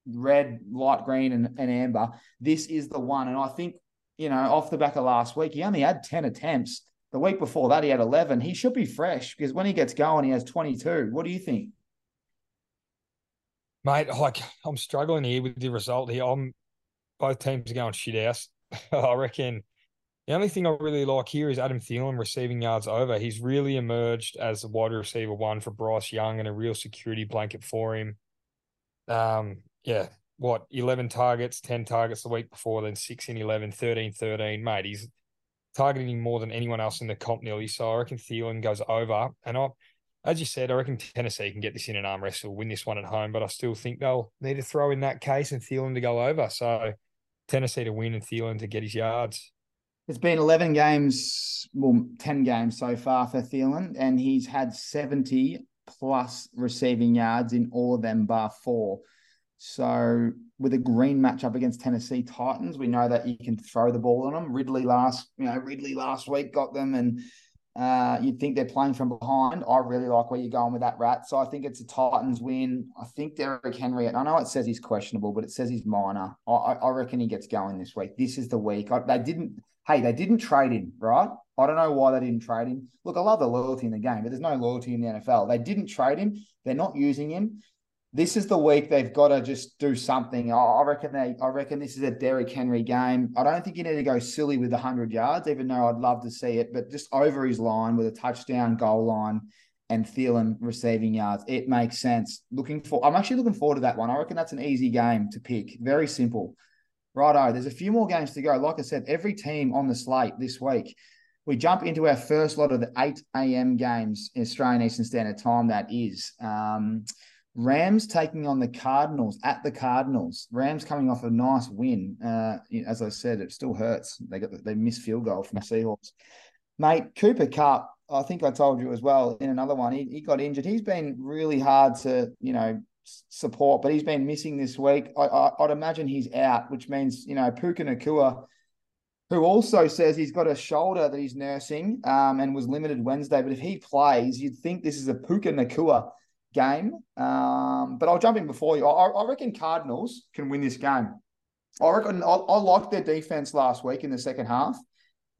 red, light green, and, and amber. This is the one. And I think, you know, off the back of last week, he only had 10 attempts the week before that, he had 11. He should be fresh because when he gets going, he has 22. What do you think? Mate, like I'm struggling here with the result here. I'm both teams are going shit ass. I reckon the only thing I really like here is Adam Thielen receiving yards over. He's really emerged as a wide receiver one for Bryce Young and a real security blanket for him. Um, yeah, what, 11 targets, 10 targets the week before, then 6 in 11, 13, 13. Mate, he's targeting more than anyone else in the comp nearly. So I reckon Thielen goes over. And I, as you said, I reckon Tennessee can get this in an arm wrestle, win this one at home. But I still think they'll need to throw in that case and Thielen to go over. So Tennessee to win and Thielen to get his yards. It's been 11 games, well, 10 games so far for Thielen, and he's had 70 plus receiving yards in all of them, bar four. So with a green matchup against Tennessee Titans, we know that you can throw the ball on them. Ridley last, you know, Ridley last week got them, and uh, you'd think they're playing from behind. I really like where you're going with that, Rat. So I think it's a Titans win. I think Derrick Henry. I know it says he's questionable, but it says he's minor. I, I reckon he gets going this week. This is the week. I, they didn't. Hey, they didn't trade him, right? I don't know why they didn't trade him. Look, I love the loyalty in the game, but there's no loyalty in the NFL. They didn't trade him. They're not using him this is the week they've got to just do something. I reckon they. I reckon this is a Derrick Henry game. I don't think you need to go silly with hundred yards, even though I'd love to see it. But just over his line with a touchdown, goal line, and Thielen receiving yards, it makes sense. Looking for. I'm actually looking forward to that one. I reckon that's an easy game to pick. Very simple. Righto. There's a few more games to go. Like I said, every team on the slate this week. We jump into our first lot of the 8 a.m. games in Australian Eastern Standard Time. That is. Um, Rams taking on the Cardinals at the Cardinals. Rams coming off a nice win. Uh, as I said, it still hurts. They got they missed field goal from Seahawks. Mate, Cooper Kupp. I think I told you as well in another one. He, he got injured. He's been really hard to you know support, but he's been missing this week. I, I, would imagine he's out, which means you know Puka Nacua who also says he's got a shoulder that he's nursing um, and was limited Wednesday. But if he plays, you'd think this is a Puka Nacua game. Um, but I'll jump in before you. I, I, reckon Cardinals can win this game. I reckon I, I liked their defense last week in the second half,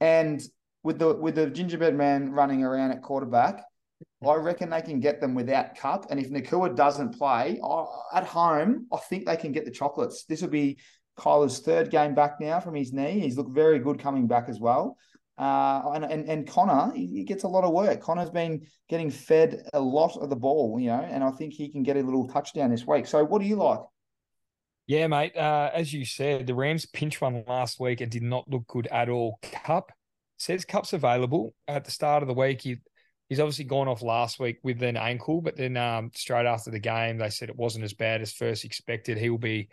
and with the with the gingerbread man running around at quarterback, I reckon they can get them without Kupp. And if Nacua doesn't play I, at home, I think they can get the chocolates. This will be Kyler's third game back now from his knee. He's looked very good coming back as well. Uh, and, and and Conner, he gets a lot of work. Conner's been getting fed a lot of the ball, you know, and I think he can get a little touchdown this week. So, what do you like? Yeah, mate. Uh, as you said, the Rams pinch one last week and did not look good at all. Kupp says Kupp's available at the start of the week. He, he's obviously gone off last week with an ankle, but then um, straight after the game, they said it wasn't as bad as first expected. He will be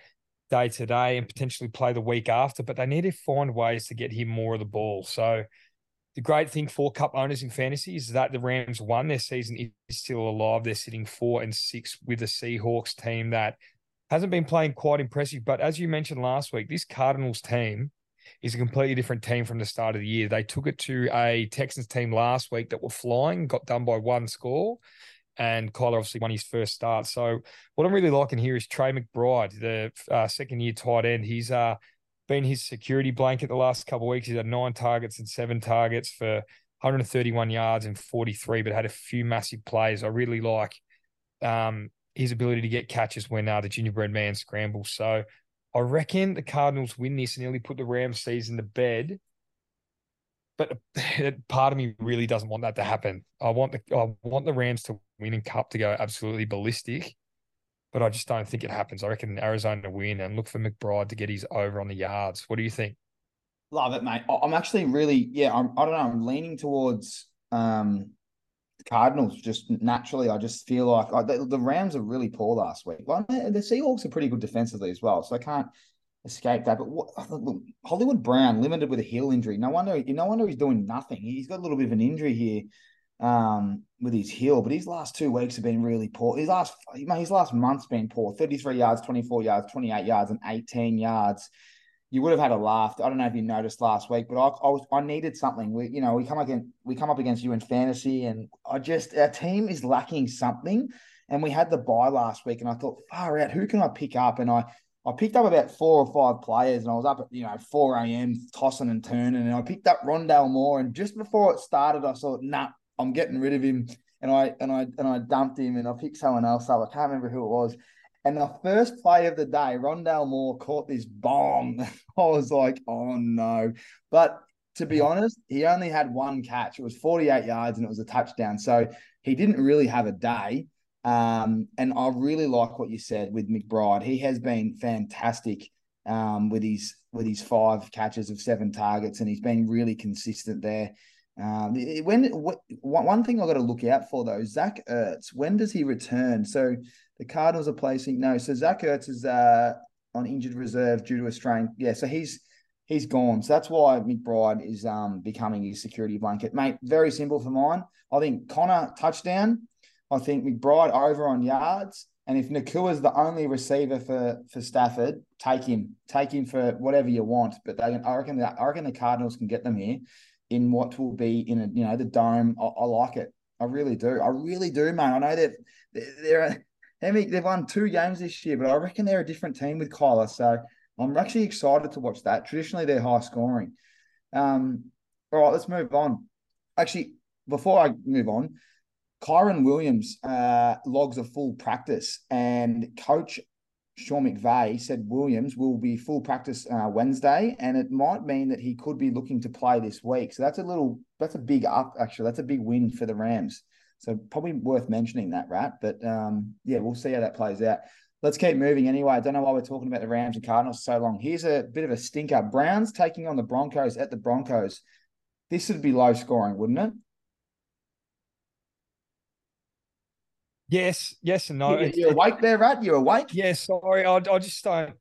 day to day and potentially play the week after, but they need to find ways to get him more of the ball. So the great thing for Kupp owners in fantasy is that the Rams won their season is still alive. They're sitting four and six with the Seahawks team that hasn't been playing quite impressive. But as you mentioned last week, this Cardinals team is a completely different team from the start of the year. They took it to a Texans team last week that were flying, got done by one score, and Kyler obviously won his first start. So what I'm really liking here is Trey McBride, the uh, second year tight end. He's uh been his security blanket the last couple of weeks. He's had nine targets and seven targets for 131 yards and 43, but had a few massive plays. I really like um, his ability to get catches when uh, the gingerbread man scrambles. So I reckon the Cardinals win this and nearly put the Rams season to bed. But part of me really doesn't want that to happen. I want the I want the Rams to win and Kupp to go absolutely ballistic but I just don't think it happens. I reckon Arizona win and look for McBride to get his over on the yards. What do you think? Love it, mate. I'm actually really, yeah, I'm, I don't know. I'm leaning towards um, Cardinals just naturally. I just feel like the, the, Rams are really poor last week. Well, the Seahawks are pretty good defensively as well, so I can't escape that. But what, look, Hollywood Brown limited with a heel injury. No wonder, you no wonder he's doing nothing. He's got a little bit of an injury here um, with his heel, but his last two weeks have been really poor. His last his last month's been poor. 33 yards, 24 yards, 28 yards, and 18 yards. You would have had a laugh. I don't know if you noticed last week, but I, I was I needed something. We you know we come against we come up against you in fantasy, and I just our team is lacking something. And we had the buy last week, and I thought, far out, who can I pick up? And I I picked up about four or five players, and I was up at you know 4 a.m. tossing and turning, and I picked up Rondale Moore. And just before it started, I thought, nah, I'm getting rid of him. And I and I and I dumped him and I picked someone else up. I can't remember who it was. And the first play of the day, Rondale Moore caught this bomb. I was like, oh no. But to be honest, he only had one catch. It was 48 yards and it was a touchdown. So he didn't really have a day. Um, and I really like what you said with McBride. He has been fantastic um, with his with his five catches of seven targets, and he's been really consistent there. Um, when what, one thing I've got to look out for though, Zach Ertz. When does he return? So the Cardinals are placing no. So Zach Ertz is uh, on injured reserve due to a strain. Yeah, so he's he's gone. So that's why McBride is um becoming his security blanket, mate. Very simple for mine. I think Conner touchdown. I think McBride over on yards. And if Nacua's the only receiver for for Stafford, take him. Take him for whatever you want. But they I reckon I reckon the Cardinals can get them here in what will be in a you know the dome. I, I like it. I really do. I really do, man. I know that they're, they're they've won two games this year, but I reckon they're a different team with Kyler. So I'm actually excited to watch that. Traditionally, they're high scoring. Um, all right, let's move on. Actually, before I move on, Kyren Williams uh, logs a full practice, and coach Sean McVay said Williams will be full practice uh, Wednesday, and it might mean that he could be looking to play this week. So that's a little, that's a big up, actually. That's a big win for the Rams. So probably worth mentioning that, right? But um, yeah, we'll see how that plays out. Let's keep moving anyway. I don't know why we're talking about the Rams and Cardinals so long. Here's a bit of a stinker. Browns taking on the Broncos at the Broncos. This would be low scoring, wouldn't it? Yes, yes, and no. You, you awake there, Rat? You're awake? Yeah, sorry. I, I just don't.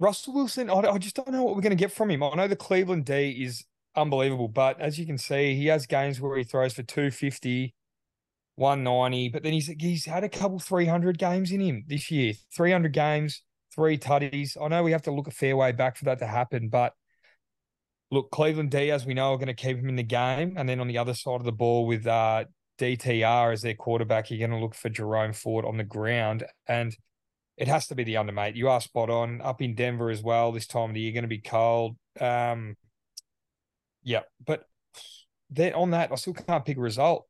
Russell Wilson, I, I just don't know what we're going to get from him. I know the Cleveland D is unbelievable, but as you can see, he has games where he throws for 250, 190, but then he's he's had a couple 300 games in him this year. 300 games, three tutties. I know we have to look a fair way back for that to happen, but look, Cleveland D, as we know, are going to keep him in the game. And then on the other side of the ball with uh, DTR as their quarterback, you're going to look for Jerome Ford on the ground. And it has to be the under, mate. You are spot on. Up in Denver as well this time of the year, going to be cold. Um, yeah, but then on that, I still can't pick a result.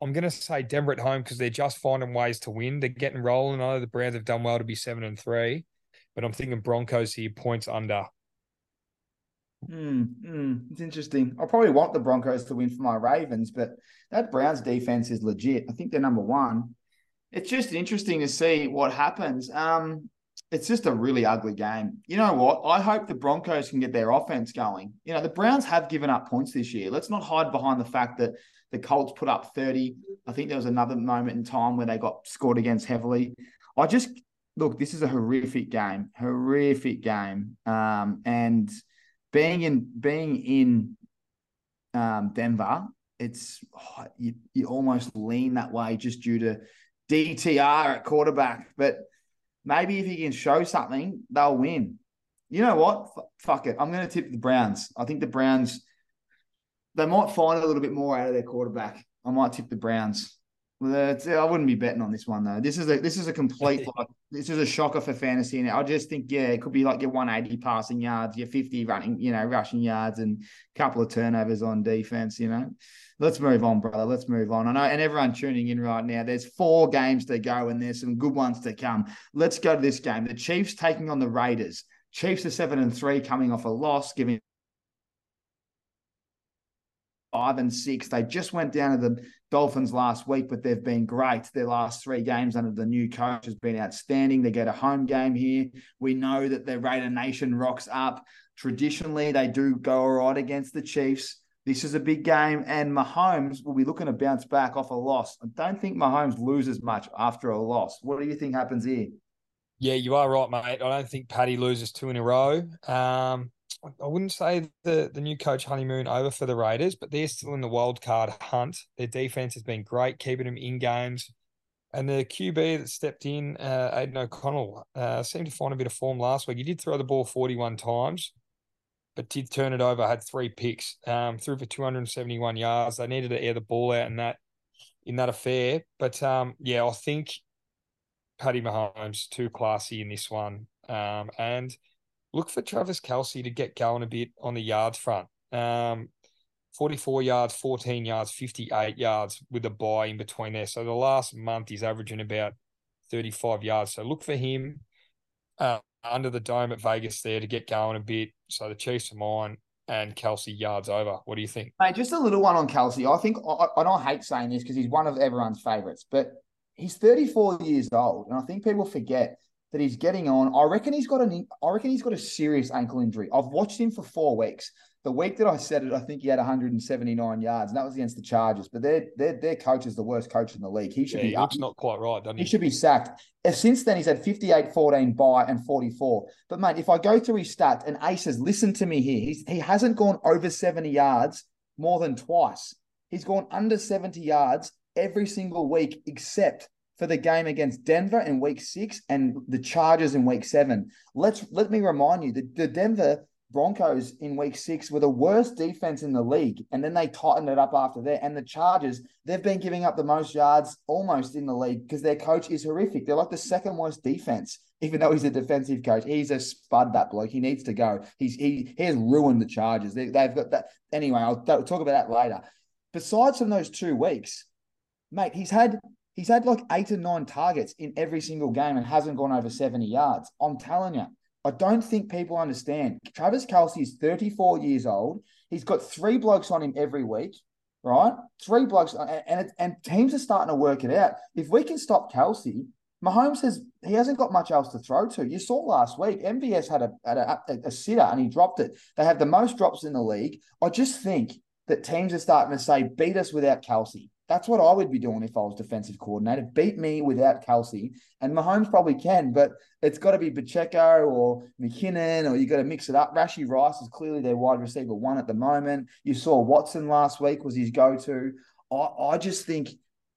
I'm going to say Denver at home because they're just finding ways to win. They're getting rolling. I know the Browns have done well to be seven and three, but I'm thinking Broncos here points under. Mm, mm, it's interesting. I probably want the Broncos to win for my Ravens, but that Browns defense is legit. I think they're number one. It's just interesting to see what happens. Um, it's just a really ugly game. You know what? I hope the Broncos can get their offense going. You know, the Browns have given up points this year. Let's not hide behind the fact that the Colts put up 30. I think there was another moment in time where they got scored against heavily. I just look, this is a horrific game, horrific game. Um, and being in being in um, Denver, it's oh, you, you almost lean that way just due to DTR at quarterback. But maybe if he can show something, they'll win. You know what? F- fuck it. I'm going to tip the Browns. I think the Browns, they might find a little bit more out of their quarterback. I might tip the Browns. I wouldn't be betting on this one though. This is a this is a complete like this is a shocker for fantasy. And I just think yeah, it could be like your 180 passing yards, your 50 running, you know, rushing yards, and a couple of turnovers on defense. You know, let's move on, brother. Let's move on. I know, and everyone tuning in right now. There's four games to go, and there's some good ones to come. Let's go to this game. The Chiefs taking on the Raiders. Chiefs are seven and three, coming off a loss, giving five and six. They just went down to the Dolphins last week, but they've been great. Their last three games under the new coach has been outstanding. They get a home game here. We know that the Raider Nation rocks up. Traditionally, they do go all right against the Chiefs. This is a big game, and Mahomes will be looking to bounce back off a loss. I don't think Mahomes loses much after a loss. What do you think happens here? Yeah, you are right, mate. I don't think Paddy loses two in a row. Um, I wouldn't say the, the new coach honeymoon over for the Raiders, but they're still in the wild card hunt. Their defense has been great, keeping them in games. And the QB that stepped in, uh, Aidan O'Connell, uh, seemed to find a bit of form last week. He did throw the ball 41 times, but did turn it over, had three picks, um, threw for 271 yards. They needed to air the ball out in that in that affair. But um, yeah, I think Paddy Mahomes too classy in this one. Um, and – look for Travis Kelce to get going a bit on the yards front. Um, 44 yards, 14 yards, 58 yards with a buy in between there. So the last month he's averaging about 35 yards. So look for him uh, under the dome at Vegas there to get going a bit. So the Chiefs are mine and Kelce yards over. What do you think? Mate, just a little one on Kelce. I think, I, I don't hate saying this because he's one of everyone's favourites, but he's 34 years old. And I think people forget that he's getting on. I reckon he's got an. I reckon he's got a serious ankle injury. I've watched him for four weeks. The week that I said it, I think he had 179 yards, and that was against the Chargers. But their their their coach is the worst coach in the league. He should yeah, be. He looks not quite right, doesn't he? He should be sacked. Uh, since then, he's had 58, 14 by and 44. But mate, if I go through his stats and Aces, listen to me here. He's, he hasn't gone over 70 yards more than twice. He's gone under 70 yards every single week except for the game against Denver in week six and the Chargers in week seven. Let's let me remind you that the Denver Broncos in week six were the worst defense in the league, and then they tightened it up after that. And the Chargers, they've been giving up the most yards almost in the league because their coach is horrific. They're like the second worst defense, even though he's a defensive coach. He's a spud, that bloke. He needs to go. He's he he has ruined the Chargers. They, have got that anyway. I'll talk about that later. Besides from those two weeks, mate, he's had He's had like eight or nine targets in every single game and hasn't gone over 70 yards. I'm telling you, I don't think people understand. Travis Kelce is 34 years old. He's got three blokes on him every week, right? Three blokes, uh, and it, and teams are starting to work it out. If we can stop Kelce, Mahomes has he hasn't got much else to throw to. You saw last week, MVS had a had a, a, a sitter and he dropped it. They have the most drops in the league. I just think that teams are starting to say, beat us without Kelce. That's what I would be doing if I was defensive coordinator. Beat me without Kelce. And Mahomes probably can, but it's got to be Pacheco or McKinnon, or you got to mix it up. Rashee Rice is clearly their wide receiver one at the moment. You saw Watson last week was his go-to. I, I just think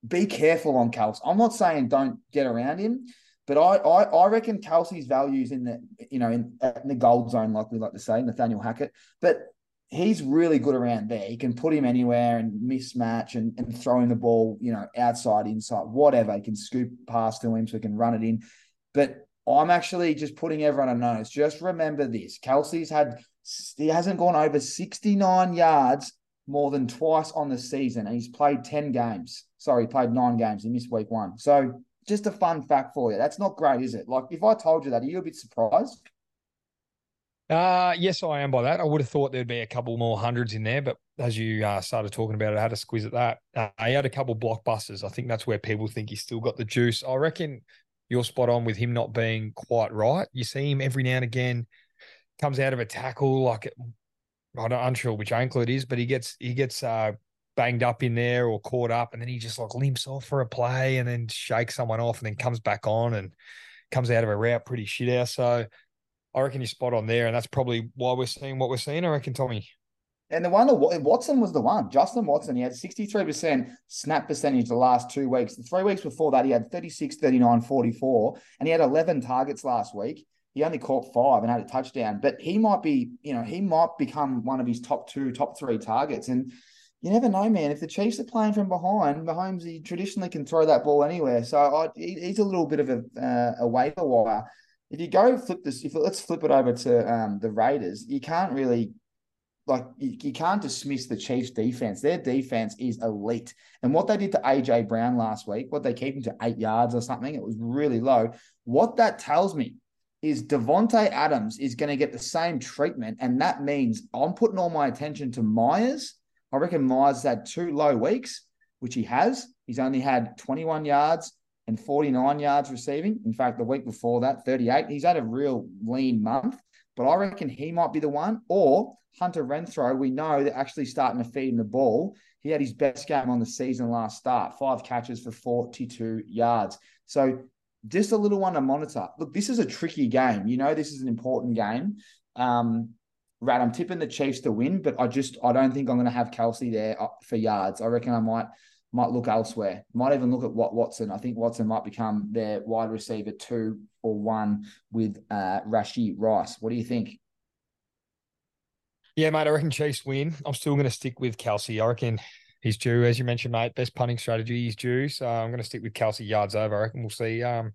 be careful on Kelce. I'm not saying don't get around him, but I, I, I reckon Kelce's values in the you know in, in the gold zone, like we like to say, Nathaniel Hackett. But he's really good around there. He can put him anywhere and mismatch and, and throwing the ball, you know, outside, inside, whatever. He can scoop past to him so he can run it in. But I'm actually just putting everyone on notice. Just remember this. Kelce's had he hasn't gone over 69 yards more than twice on the season, and he's played 10 games. Sorry, played nine games. He missed week one. So just a fun fact for you. That's not great, is it? Like if I told you that, are you a bit surprised? Uh, yes, I am by that. I would have thought there'd be a couple more hundreds in there, but as you uh, started talking about it, I had a squeeze at that. Uh, he had a couple blockbusters. I think that's where people think he's still got the juice. I reckon you're spot on with him not being quite right. You see him every now and again comes out of a tackle like I'm not unsure which ankle it is, but he gets he gets uh, banged up in there or caught up, and then he just like limps off for a play and then shakes someone off and then comes back on and comes out of a route pretty shit out. So I reckon you're spot on there, and that's probably why we're seeing what we're seeing. I reckon, Tommy. And the one that Watson was the one. Justin Watson, he had 63% snap percentage the last two weeks. The three weeks before that, he had 36, 39, 44, and he had 11 targets last week. He only caught five and had a touchdown, but he might be, you know, he might become one of his top two, top three targets. And you never know, man. If the Chiefs are playing from behind, Mahomes he traditionally can throw that ball anywhere. So I, he's a little bit of a uh, a waiver wire. If you go flip this, if let's flip it over to um, the Raiders, you can't really like you, you, can't dismiss the Chiefs defense. Their defense is elite. And what they did to AJ Brown last week, what they keep him to eight yards or something, it was really low. What that tells me is Davante Adams is going to get the same treatment. And that means I'm putting all my attention to Meyers. I reckon Meyers had two low weeks, which he has. He's only had 21 yards and 49 yards receiving. In fact, the week before that, 38. He's had a real lean month, but I reckon he might be the one. Or Hunter Renfrow, we know they're actually starting to feed him the ball. He had his best game on the season last start, five catches for 42 yards. So just a little one to monitor. Look, this is a tricky game. You know, this is an important game. Um, Rat, I'm tipping the Chiefs to win, but I just I don't think I'm going to have Kelce there uh, for yards. I reckon I might might look elsewhere. Might even look at what Watson. I think Watson might become their wide receiver two or one with uh, Rashee Rice. What do you think? Yeah, mate, I reckon Chiefs win. I'm still going to stick with Kelce. I reckon he's due, as you mentioned, mate. Best punting strategy, he's due. So I'm going to stick with Kelce yards over. I reckon we'll see um,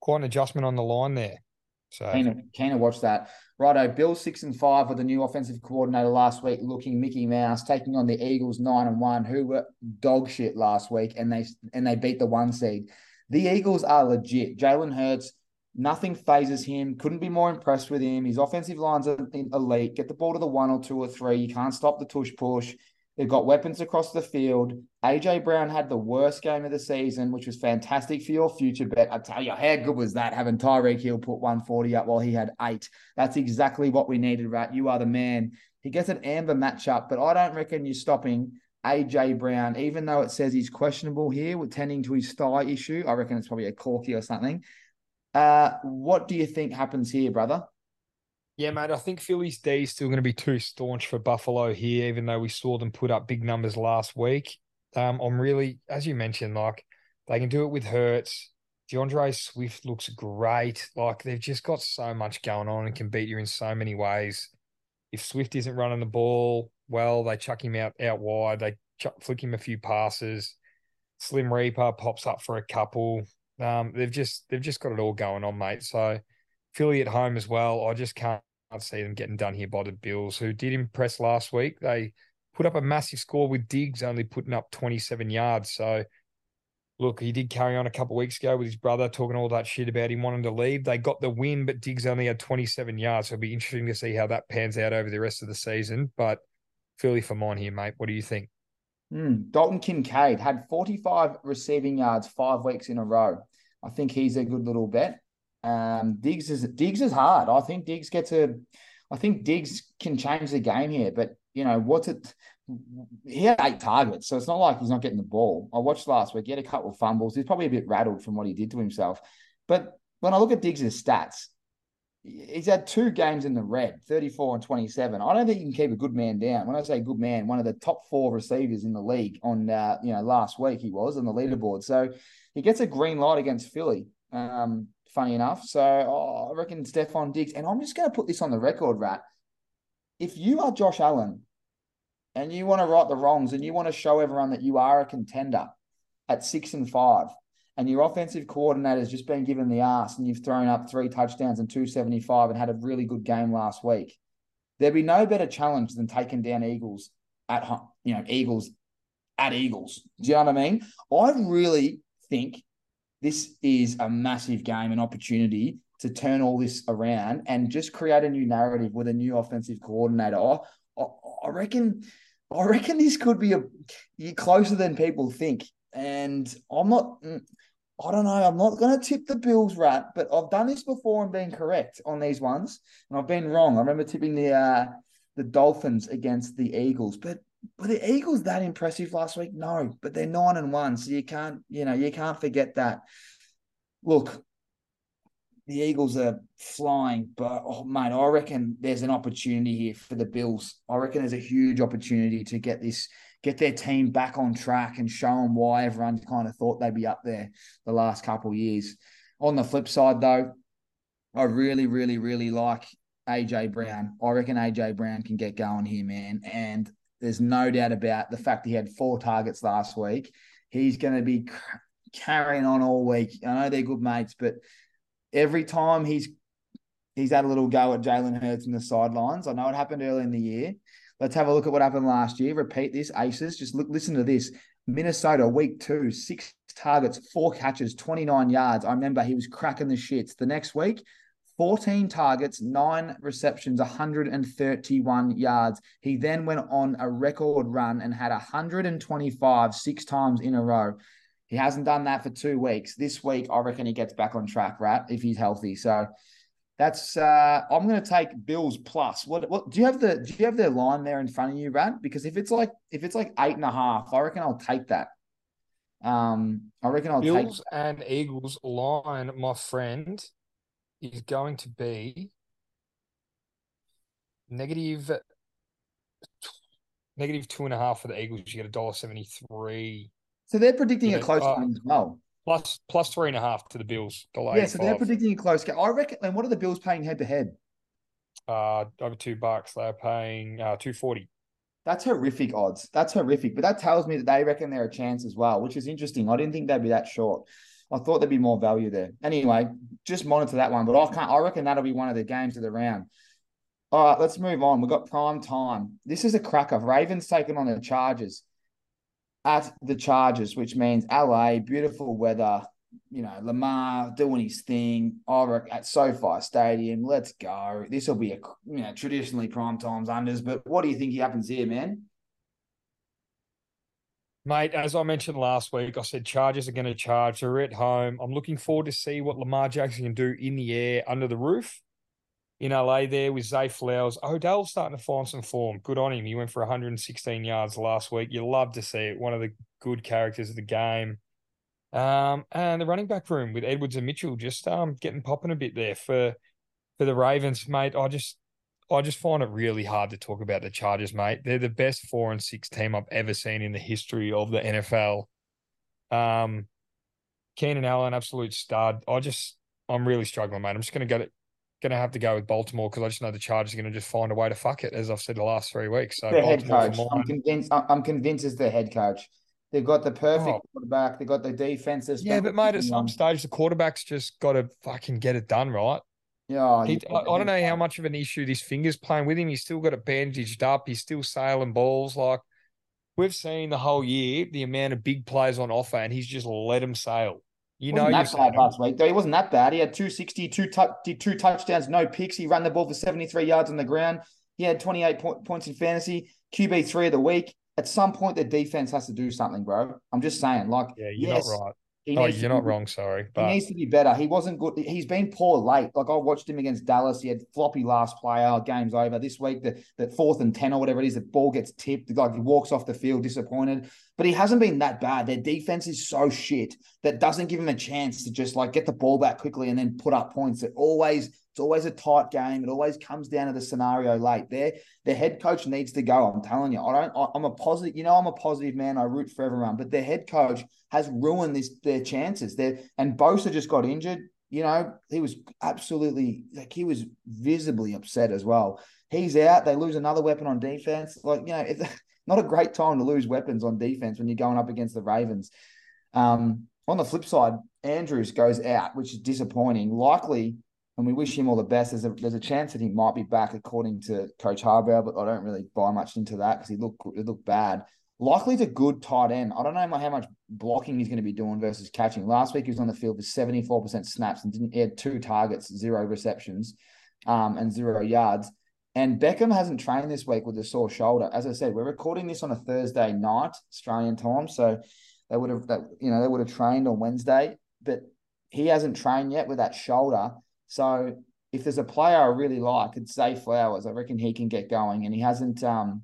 quite an adjustment on the line there. So keen to, keen to watch that. Righto, Bill six and five with the new offensive coordinator last week, looking Mickey Mouse, taking on the Eagles nine and one, who were dog shit last week, and they and they beat the one seed. The Eagles are legit. Jalen Hurts Nothing phases him. Couldn't be more impressed with him. His offensive lines are elite. Get the ball to the one or two or three. You can't stop the tush push. They've got weapons across the field. AJ Brown had the worst game of the season, which was fantastic for your future bet. I tell you, how good was that having Tyreek Hill put 140 up while he had eight? That's exactly what we needed, right? You are the man. He gets an amber matchup, but I don't reckon you're stopping AJ Brown, even though it says he's questionable here with tending to his thigh issue. I reckon it's probably a corky or something. Uh, what do you think happens here, brother? Yeah, mate. I think Philly's D is still going to be too staunch for Buffalo here, even though we saw them put up big numbers last week. Um, I'm really, as you mentioned, like they can do it with Hurts. D'Andre Swift looks great. Like they've just got so much going on and can beat you in so many ways. If Swift isn't running the ball well, they chuck him out out wide. They chuck, flick him a few passes. Slim Reaper pops up for a couple. Um, they've just they've just got it all going on, mate. So Philly at home as well. I just can't see them getting done here by the Bills, who did impress last week. They put up a massive score with Diggs only putting up 27 yards. So look, he did carry on a couple weeks ago with his brother talking all that shit about him wanting to leave. They got the win, but Diggs only had 27 yards. So it'll be interesting to see how that pans out over the rest of the season. But Philly for mine here, mate. What do you think? Mm, Dalton Kincaid had 45 receiving yards five weeks in a row. I think he's a good little bet. Um, Diggs is Diggs is hard. I think Diggs gets a. I think Diggs can change the game here, but you know what's it? He had eight targets, so it's not like he's not getting the ball. I watched last week; he had a couple of fumbles. He's probably a bit rattled from what he did to himself. But when I look at Diggs' stats, he's had two games in the red, 34 and 27. I don't think you can keep a good man down. When I say good man, one of the top four receivers in the league on uh, you know last week he was on the leaderboard. So he gets a green light against Philly. Um, funny enough. So oh, I reckon Stefon Diggs, and I'm just going to put this on the record, Rat. If you are Josh Allen and you want to right the wrongs and you want to show everyone that you are a contender at six and five, and your offensive coordinator has just been given the ass and you've thrown up three touchdowns and 275 and had a really good game last week, there'd be no better challenge than taking down Eagles at home, you know, Eagles at Eagles. Do you know what I mean? I really think this is a massive game, an opportunity to turn all this around and just create a new narrative with a new offensive coordinator. I, I, I reckon, I reckon this could be a closer than people think. And I'm not, mm, I don't know. I'm not going to tip the Bills, rat, but I've done this before and been correct on these ones, and I've been wrong. I remember tipping the uh, the Dolphins against the Eagles, but were the Eagles that impressive last week? No, but they're nine and one, so you can't, you know, you can't forget that. Look, the Eagles are flying, but oh mate, I reckon there's an opportunity here for the Bills. I reckon there's a huge opportunity to get this, get their team back on track and show them why everyone kind of thought they'd be up there the last couple years. On the flip side, though, I really, really, really like AJ Brown. I reckon AJ Brown can get going here, man. And there's no doubt about the fact he had four targets last week. He's going to be carrying on all week. I know they're good mates, but every time he's he's had a little go at Jalen Hurts in the sidelines. I know it happened early in the year. Let's have a look at what happened last year. Repeat this, Aces. Just look, listen to this. Minnesota, week two, six targets, four catches, 29 yards. I remember he was cracking the shits. The next week, 14 targets, nine receptions, 131 yards. He then went on a record run and had 125 six times in a row. He hasn't done that for two weeks. This week, I reckon he gets back on track, right? If he's healthy. So that's uh I'm gonna take Bills plus. What what do you have the do you have their line there in front of you, Rat? Because if it's like if it's like eight and a half, I reckon I'll take that. Um, I reckon I'll Bills take and Eagles line, my friend, is going to be negative negative two and a half for the Eagles. You get a dollar seventy three. so they're predicting Yeah, a close uh, game as well. Plus plus three and a half to the Bills. Yeah, so they're predicting a close game. I reckon and what are the Bills paying head to head? uh over two bucks. They're paying uh two forty. That's horrific odds. That's horrific. But that tells me that they reckon they're a chance as well, which is interesting. I didn't think they'd be that short. I thought there'd be more value there. Anyway, just monitor that one. But I can't I reckon that'll be one of the games of the round. All right, let's move on. We've got prime time. This is a cracker. Ravens taking on the Chargers at the Chargers, which means LA, beautiful weather. You know, Lamar doing his thing. Reckon at SoFi Stadium. Let's go. This will be a you know traditionally prime times unders. But what do you think happens here, man? Mate, as I mentioned last week, I said Chargers are going to charge. They're at home. I'm looking forward to see what Lamar Jackson can do in the air under the roof in LA there with Zay Flowers. Odell's starting to find some form. Good on him. He went for 116 yards last week. You love to see it. One of the good characters of the game. Um, and the running back room with Edwards and Mitchell just um getting popping a bit there for for the Ravens, mate. I just I just find it really hard to talk about the Chargers, mate. They're the best four and six team I've ever seen in the history of the NFL. Um, Keenan Allen, absolute stud. I just, I'm really struggling, mate. I'm just going to go, going to have to go with Baltimore because I just know the Chargers are going to just find a way to fuck it, as I've said the last three weeks. So Their head coach. I'm convinced. I'm convinced it's their head coach. They've got the perfect Oh. quarterback. They've got the defenses. Yeah, but mate, at some on- stage, the quarterback's just got to fucking get it done, right? Yeah, He, I, I don't know how much of an issue this finger's playing with him. He's still got it bandaged up. He's still sailing balls. Like we've seen the whole year, the amount of big players on offer, and he's just let them sail. You know, wasn't you've that bad last week. Though he wasn't that bad. He had 260, two, did two touchdowns, no picks. He ran the ball for 73 yards on the ground. He had 28 po- points in fantasy, QB three of the week. At some point, the defense has to do something, bro. I'm just saying, like, Yeah, you're yes, not right. Oh, you're not be- wrong. Sorry, He needs to be better. He wasn't good. He's been poor late. Like I watched him against Dallas. He had floppy last play. Oh, game's over. This week, the, the fourth and 10 or whatever it is, the ball gets tipped. Like he walks off the field disappointed. But he hasn't been that bad. Their defense is so shit that doesn't give him a chance to just like get the ball back quickly and then put up points. It always, it's always a tight game. It always comes down to the scenario late. Their their head coach needs to go. I'm telling you. I don't I, I'm a positive, you know, I'm a positive man. I root for everyone, but their head coach has ruined this their chances. There and Bosa just got injured. You know, he was absolutely like he was visibly upset as well. He's out. They lose another weapon on defense. Like you know, it's not a great time to lose weapons on defense when you're going up against the Ravens. Um, on the flip side, Andrews goes out, which is disappointing. Likely, and we wish him all the best. There's a there's a chance that he might be back, according to Coach Harbaugh, but I don't really buy much into that because he looked he looked bad. Likely a good tight end. I don't know how much blocking he's going to be doing versus catching. Last week he was on the field for 74% snaps and didn't had two targets, zero receptions, um, and zero yards. And Beckham hasn't trained this week with a sore shoulder. As I said, we're recording this on a Thursday night, Australian time. So they would have that you know, they would have trained on Wednesday, but he hasn't trained yet with that shoulder. So if there's a player I really like, it's Zay Flowers. I reckon he can get going. And he hasn't um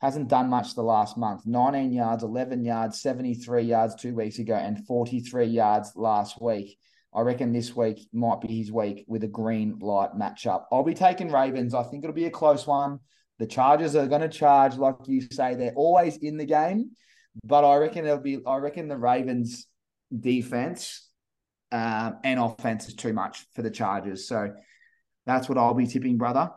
hasn't done much the last month. 19 yards, 11 yards, 73 yards two weeks ago, and 43 yards last week. I reckon this week might be his week with a green light matchup. I'll be taking Ravens. I think it'll be a close one. The Chargers are going to charge, like you say, they're always in the game. But I reckon it'll be. I reckon the Ravens defense um, and offense is too much for the Chargers. So that's what I'll be tipping, brother.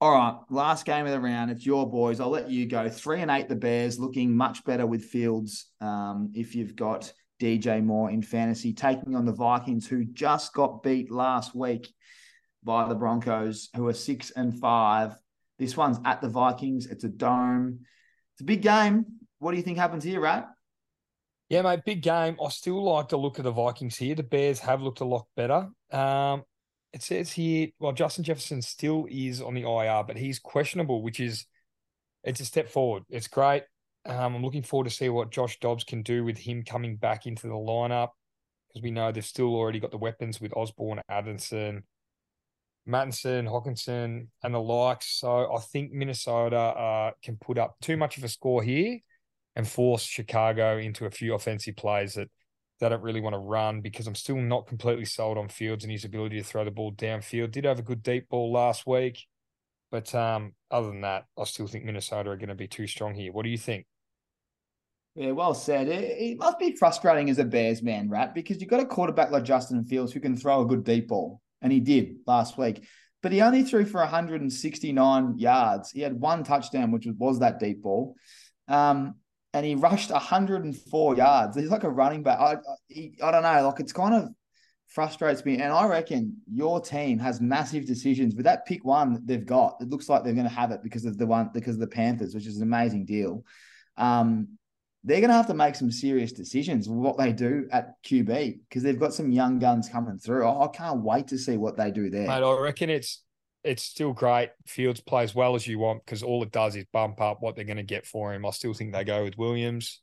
All right, last game of the round. It's your boys. I'll let you go. Three and eight, the Bears looking much better with Fields. Um, if you've got DJ Moore in fantasy, taking on the Vikings, who just got beat last week by the Broncos, who are six and five. This one's at the Vikings. It's a dome. It's a big game. What do you think happens here, Rat? Yeah, mate, big game. I still like to look at the Vikings here. The Bears have looked a lot better. Um, it says here, well, Justin Jefferson still is on the IR, but he's questionable, which is it's a step forward. It's great. Um, I'm looking forward to see what Josh Dobbs can do with him coming back into the lineup because we know they've still already got the weapons with Osborne, Addison, Mattison, Hockenson, and the likes. So I think Minnesota uh, can put up too much of a score here and force Chicago into a few offensive plays that they don't really want to run because I'm still not completely sold on Fields and his ability to throw the ball downfield. Did have a good deep ball last week. But um, other than that, I still think Minnesota are going to be too strong here. What do you think? Yeah, well said. It, it, must be frustrating as a Bears man, Rat, because you've got a quarterback like Justin Fields who can throw a good deep ball, and he did last week. But he only threw for 169 yards. He had one touchdown, which was, was that deep ball, um, and he rushed 104 yards. He's like a running back. I, I, I don't know. Like it's kind of frustrates me. And I reckon your team has massive decisions. With that pick one they've got, it looks like they're going to have it because of the one because of the Panthers, which is an amazing deal. Um, they're going to have to make some serious decisions what they do at QB because they've got some young guns coming through. I can't wait to see what they do there. Mate, I reckon it's it's still great. Fields play as well as you want because all it does is bump up what they're going to get for him. I still think they go with Williams.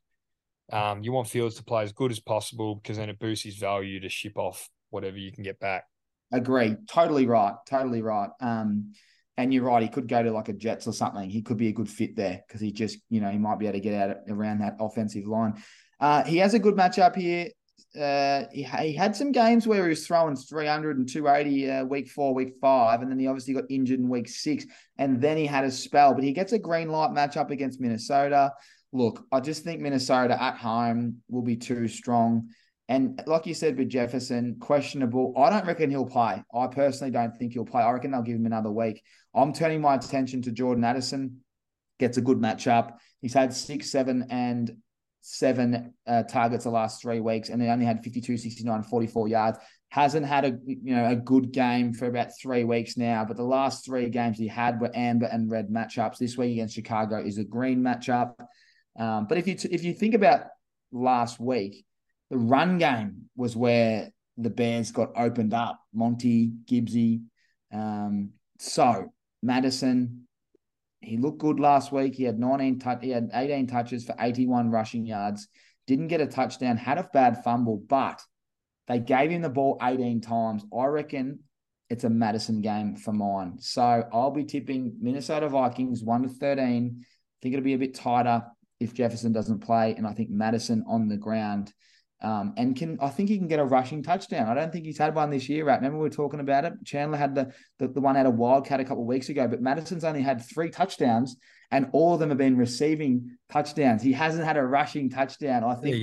Um, you want Fields to play as good as possible because then it boosts his value to ship off whatever you can get back. Agree. Totally right. Totally right. Um, and you're right, he could go to like a Jets or something. He could be a good fit there because he just, you know, he might be able to get out around that offensive line. Uh, he has a good matchup here. Uh, he, he had some games where he was throwing 300 and 280 uh, week four, week five, and then he obviously got injured in week six, and then he had a spell. But he gets a green light matchup against Minnesota. Look, I just think Minnesota at home will be too strong. And like you said with Jefferson, questionable. I don't reckon he'll play. I personally don't think he'll play. I reckon they'll give him another week. I'm turning my attention to Jordan Addison. Gets a good matchup. He's had six, seven, and seven uh, targets the last three weeks, and he only had 52, 69, 44 yards. Hasn't had a you know a good game for about three weeks now, but the last three games he had were amber and red matchups. This week against Chicago is a green matchup. Um, but if you t- if you think about last week, the run game was where the Bears got opened up. Monty, Gibbsy. Um, so Mattison, he looked good last week. He had 19 touch, he had 18 touches for 81 rushing yards. Didn't get a touchdown, had a bad fumble, but they gave him the ball 18 times. I reckon it's a Mattison game for mine. So I'll be tipping Minnesota Vikings 1 to 13. I think it'll be a bit tighter if Jefferson doesn't play. And I think Mattison on the ground um, and can I think he can get a rushing touchdown. I don't think he's had one this year, right? Remember we were talking about it. Chandler had the the, the one out of Wildcat a couple of weeks ago, but Mattison's only had three touchdowns, and all of them have been receiving touchdowns. He hasn't had a rushing touchdown. I think.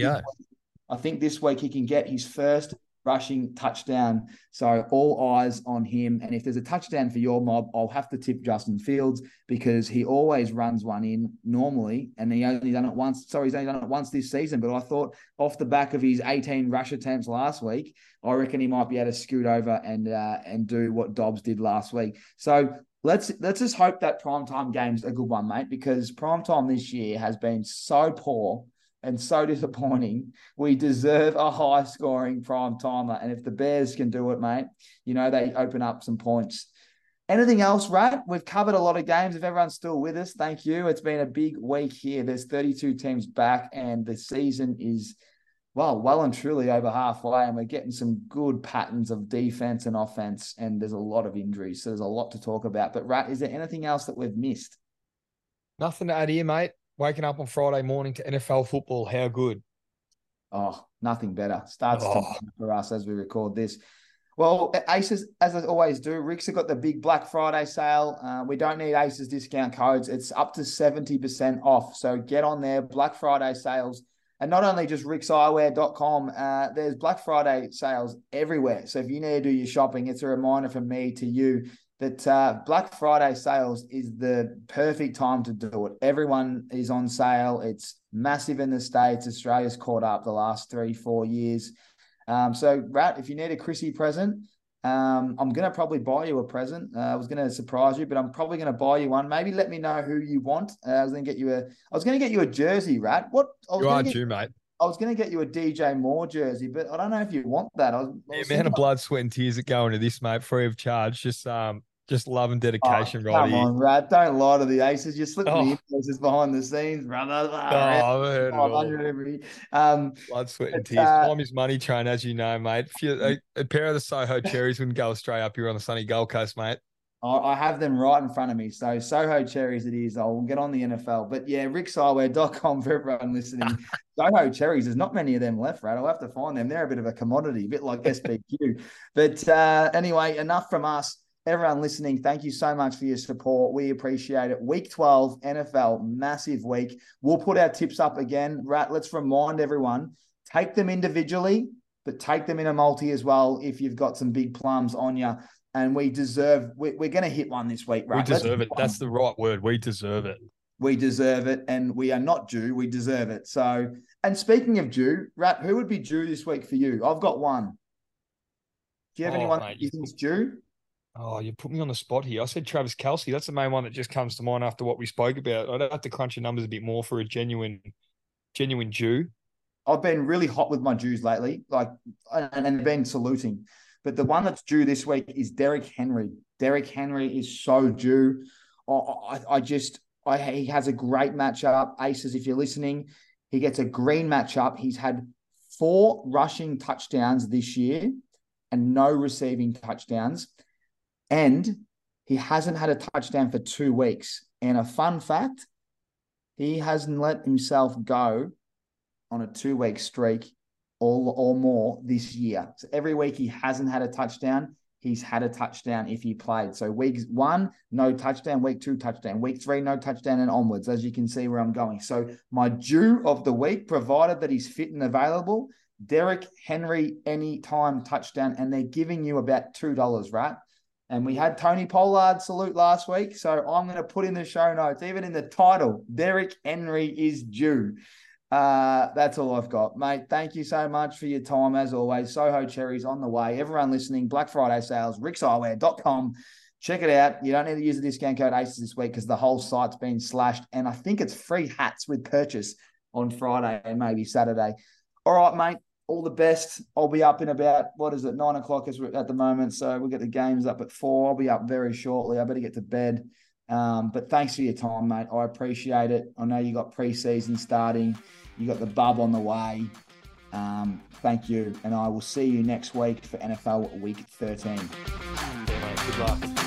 I think this week he can get his first rushing touchdown. So all eyes on him. And if there's a touchdown for your mob, I'll have to tip Justin Fields because he always runs one in normally. And he only done it once. Sorry, he's only done it once this season. But I thought off the back of his 18 rush attempts last week, I reckon he might be able to scoot over and uh, and do what Dobbs did last week. So let's let's just hope that primetime game's a good one, mate, because primetime this year has been so poor and so disappointing. We deserve a high scoring prime timer. And if the Bears can do it, mate, you know, they open up some points. Anything else, Rat? We've covered a lot of games. If everyone's still with us, thank you. It's been a big week here. There's 32 teams back, and the season is, well, well and truly over halfway. And we're getting some good patterns of defense and offense, and there's a lot of injuries. So there's a lot to talk about. But, Rat, is there anything else that we've missed? Nothing to add here, mate waking up on Friday morning to NFL football. How good? Oh, nothing better. Starts Oh. for us as we record this. Well, Aces, as I always do, Rick's have got the big Black Friday sale. Uh, we don't need Aces discount codes. It's up to 70% off. So get on there, Black Friday sales. And not only just rickseyewear.com, uh, there's Black Friday sales everywhere. So if you need to do your shopping, it's a reminder from me to you that uh, Black Friday sales is the perfect time to do it. Everyone is on sale. It's massive in the States. Australia's caught up the last three, four years. Um, so, Rat, if you need a Chrissy present, um, I'm going to probably buy you a present. Uh, I was going to surprise you, but I'm probably going to buy you one. Maybe let me know who you want. Uh, I was going to get you a. I was going to get you a jersey, Rat. What? I You are get- due, mate. I was going to get you a DJ Moore jersey, but I don't know if you want that. I was, I amount of blood, sweat, and tears that go into this, mate, free of charge. Just um, just love and dedication, Oh, right come on, Rat. Don't lie to the aces. You're slipping Oh. the invoices behind the scenes, brother. Oh, I've heard it all. every. Um, Blood, sweat, and tears. uh, Time is money train, as you know, mate. If you, a, a pair of the Soho cherries wouldn't go straight up here on the sunny Gold Coast, mate. I, I have them right in front of me. So Soho Cherries it is. I'll get on the NFL. But yeah, rickseyewear.com for everyone listening. Soho Cherries, there's not many of them left, right? I'll have to find them. They're a bit of a commodity, a bit like SBQ. But uh, anyway, enough from us. Everyone listening, thank you so much for your support. We appreciate it. Week 12, NFL, massive week. We'll put our tips up again. Rat, let's remind everyone take them individually, but take them in a multi as well if you've got some big plums on you and we deserve. We, we're going to hit one this week, right? we deserve it. That's the right word. We deserve it. we deserve it, and we are not due. We deserve it. So, and speaking of due, Rat, who would be due this week for you? I've got one. Do you have Oh, anyone mate, you you- think's due? Oh, you put me on the spot here. I said Travis Kelce. That's the main one that just comes to mind after what we spoke about. I'd have to crunch your numbers a bit more for a genuine, genuine Jew. I've been really hot with my Jews lately, like, and, and been saluting. But the one that's due this week is Derrick Henry. Derrick Henry is so due. I, I, I just, I, he has a great matchup. Aces, if you're listening, he gets a green matchup. He's had four rushing touchdowns this year and no receiving touchdowns. And he hasn't had a touchdown for two weeks. And a fun fact, he hasn't let himself go on a two week streak or, or more this year. So every week he hasn't had a touchdown. He's had a touchdown if he played. So week one, no touchdown. Week two, touchdown. Week three, no touchdown and onwards, as you can see where I'm going. So my due of the week, provided that he's fit and available, Derrick Henry anytime touchdown. And they're giving you about $2, right? And we had Tony Pollard salute last week. So I'm going to put in the show notes, even in the title, Derrick Henry is due. Uh, that's all I've got, mate. Thank you so much for your time, as always. Soho Cherries on the way. Everyone listening, Black Friday sales, rickseyewear.com. Check it out. You don't need to use the discount code ACES this week because the whole site's been slashed. And I think it's free hats with purchase on Friday and maybe Saturday. All right, mate. All the best. I'll be up in about, what is it, nine o'clock as we're at the moment. So we'll get the games up at four. I'll be up very shortly. I better get to bed. Um, but thanks for your time, mate. I appreciate it. I know you got preseason starting, you got the bub on the way. Um, thank you. And I will see you next week for NFL Week 13. Yeah. Good luck.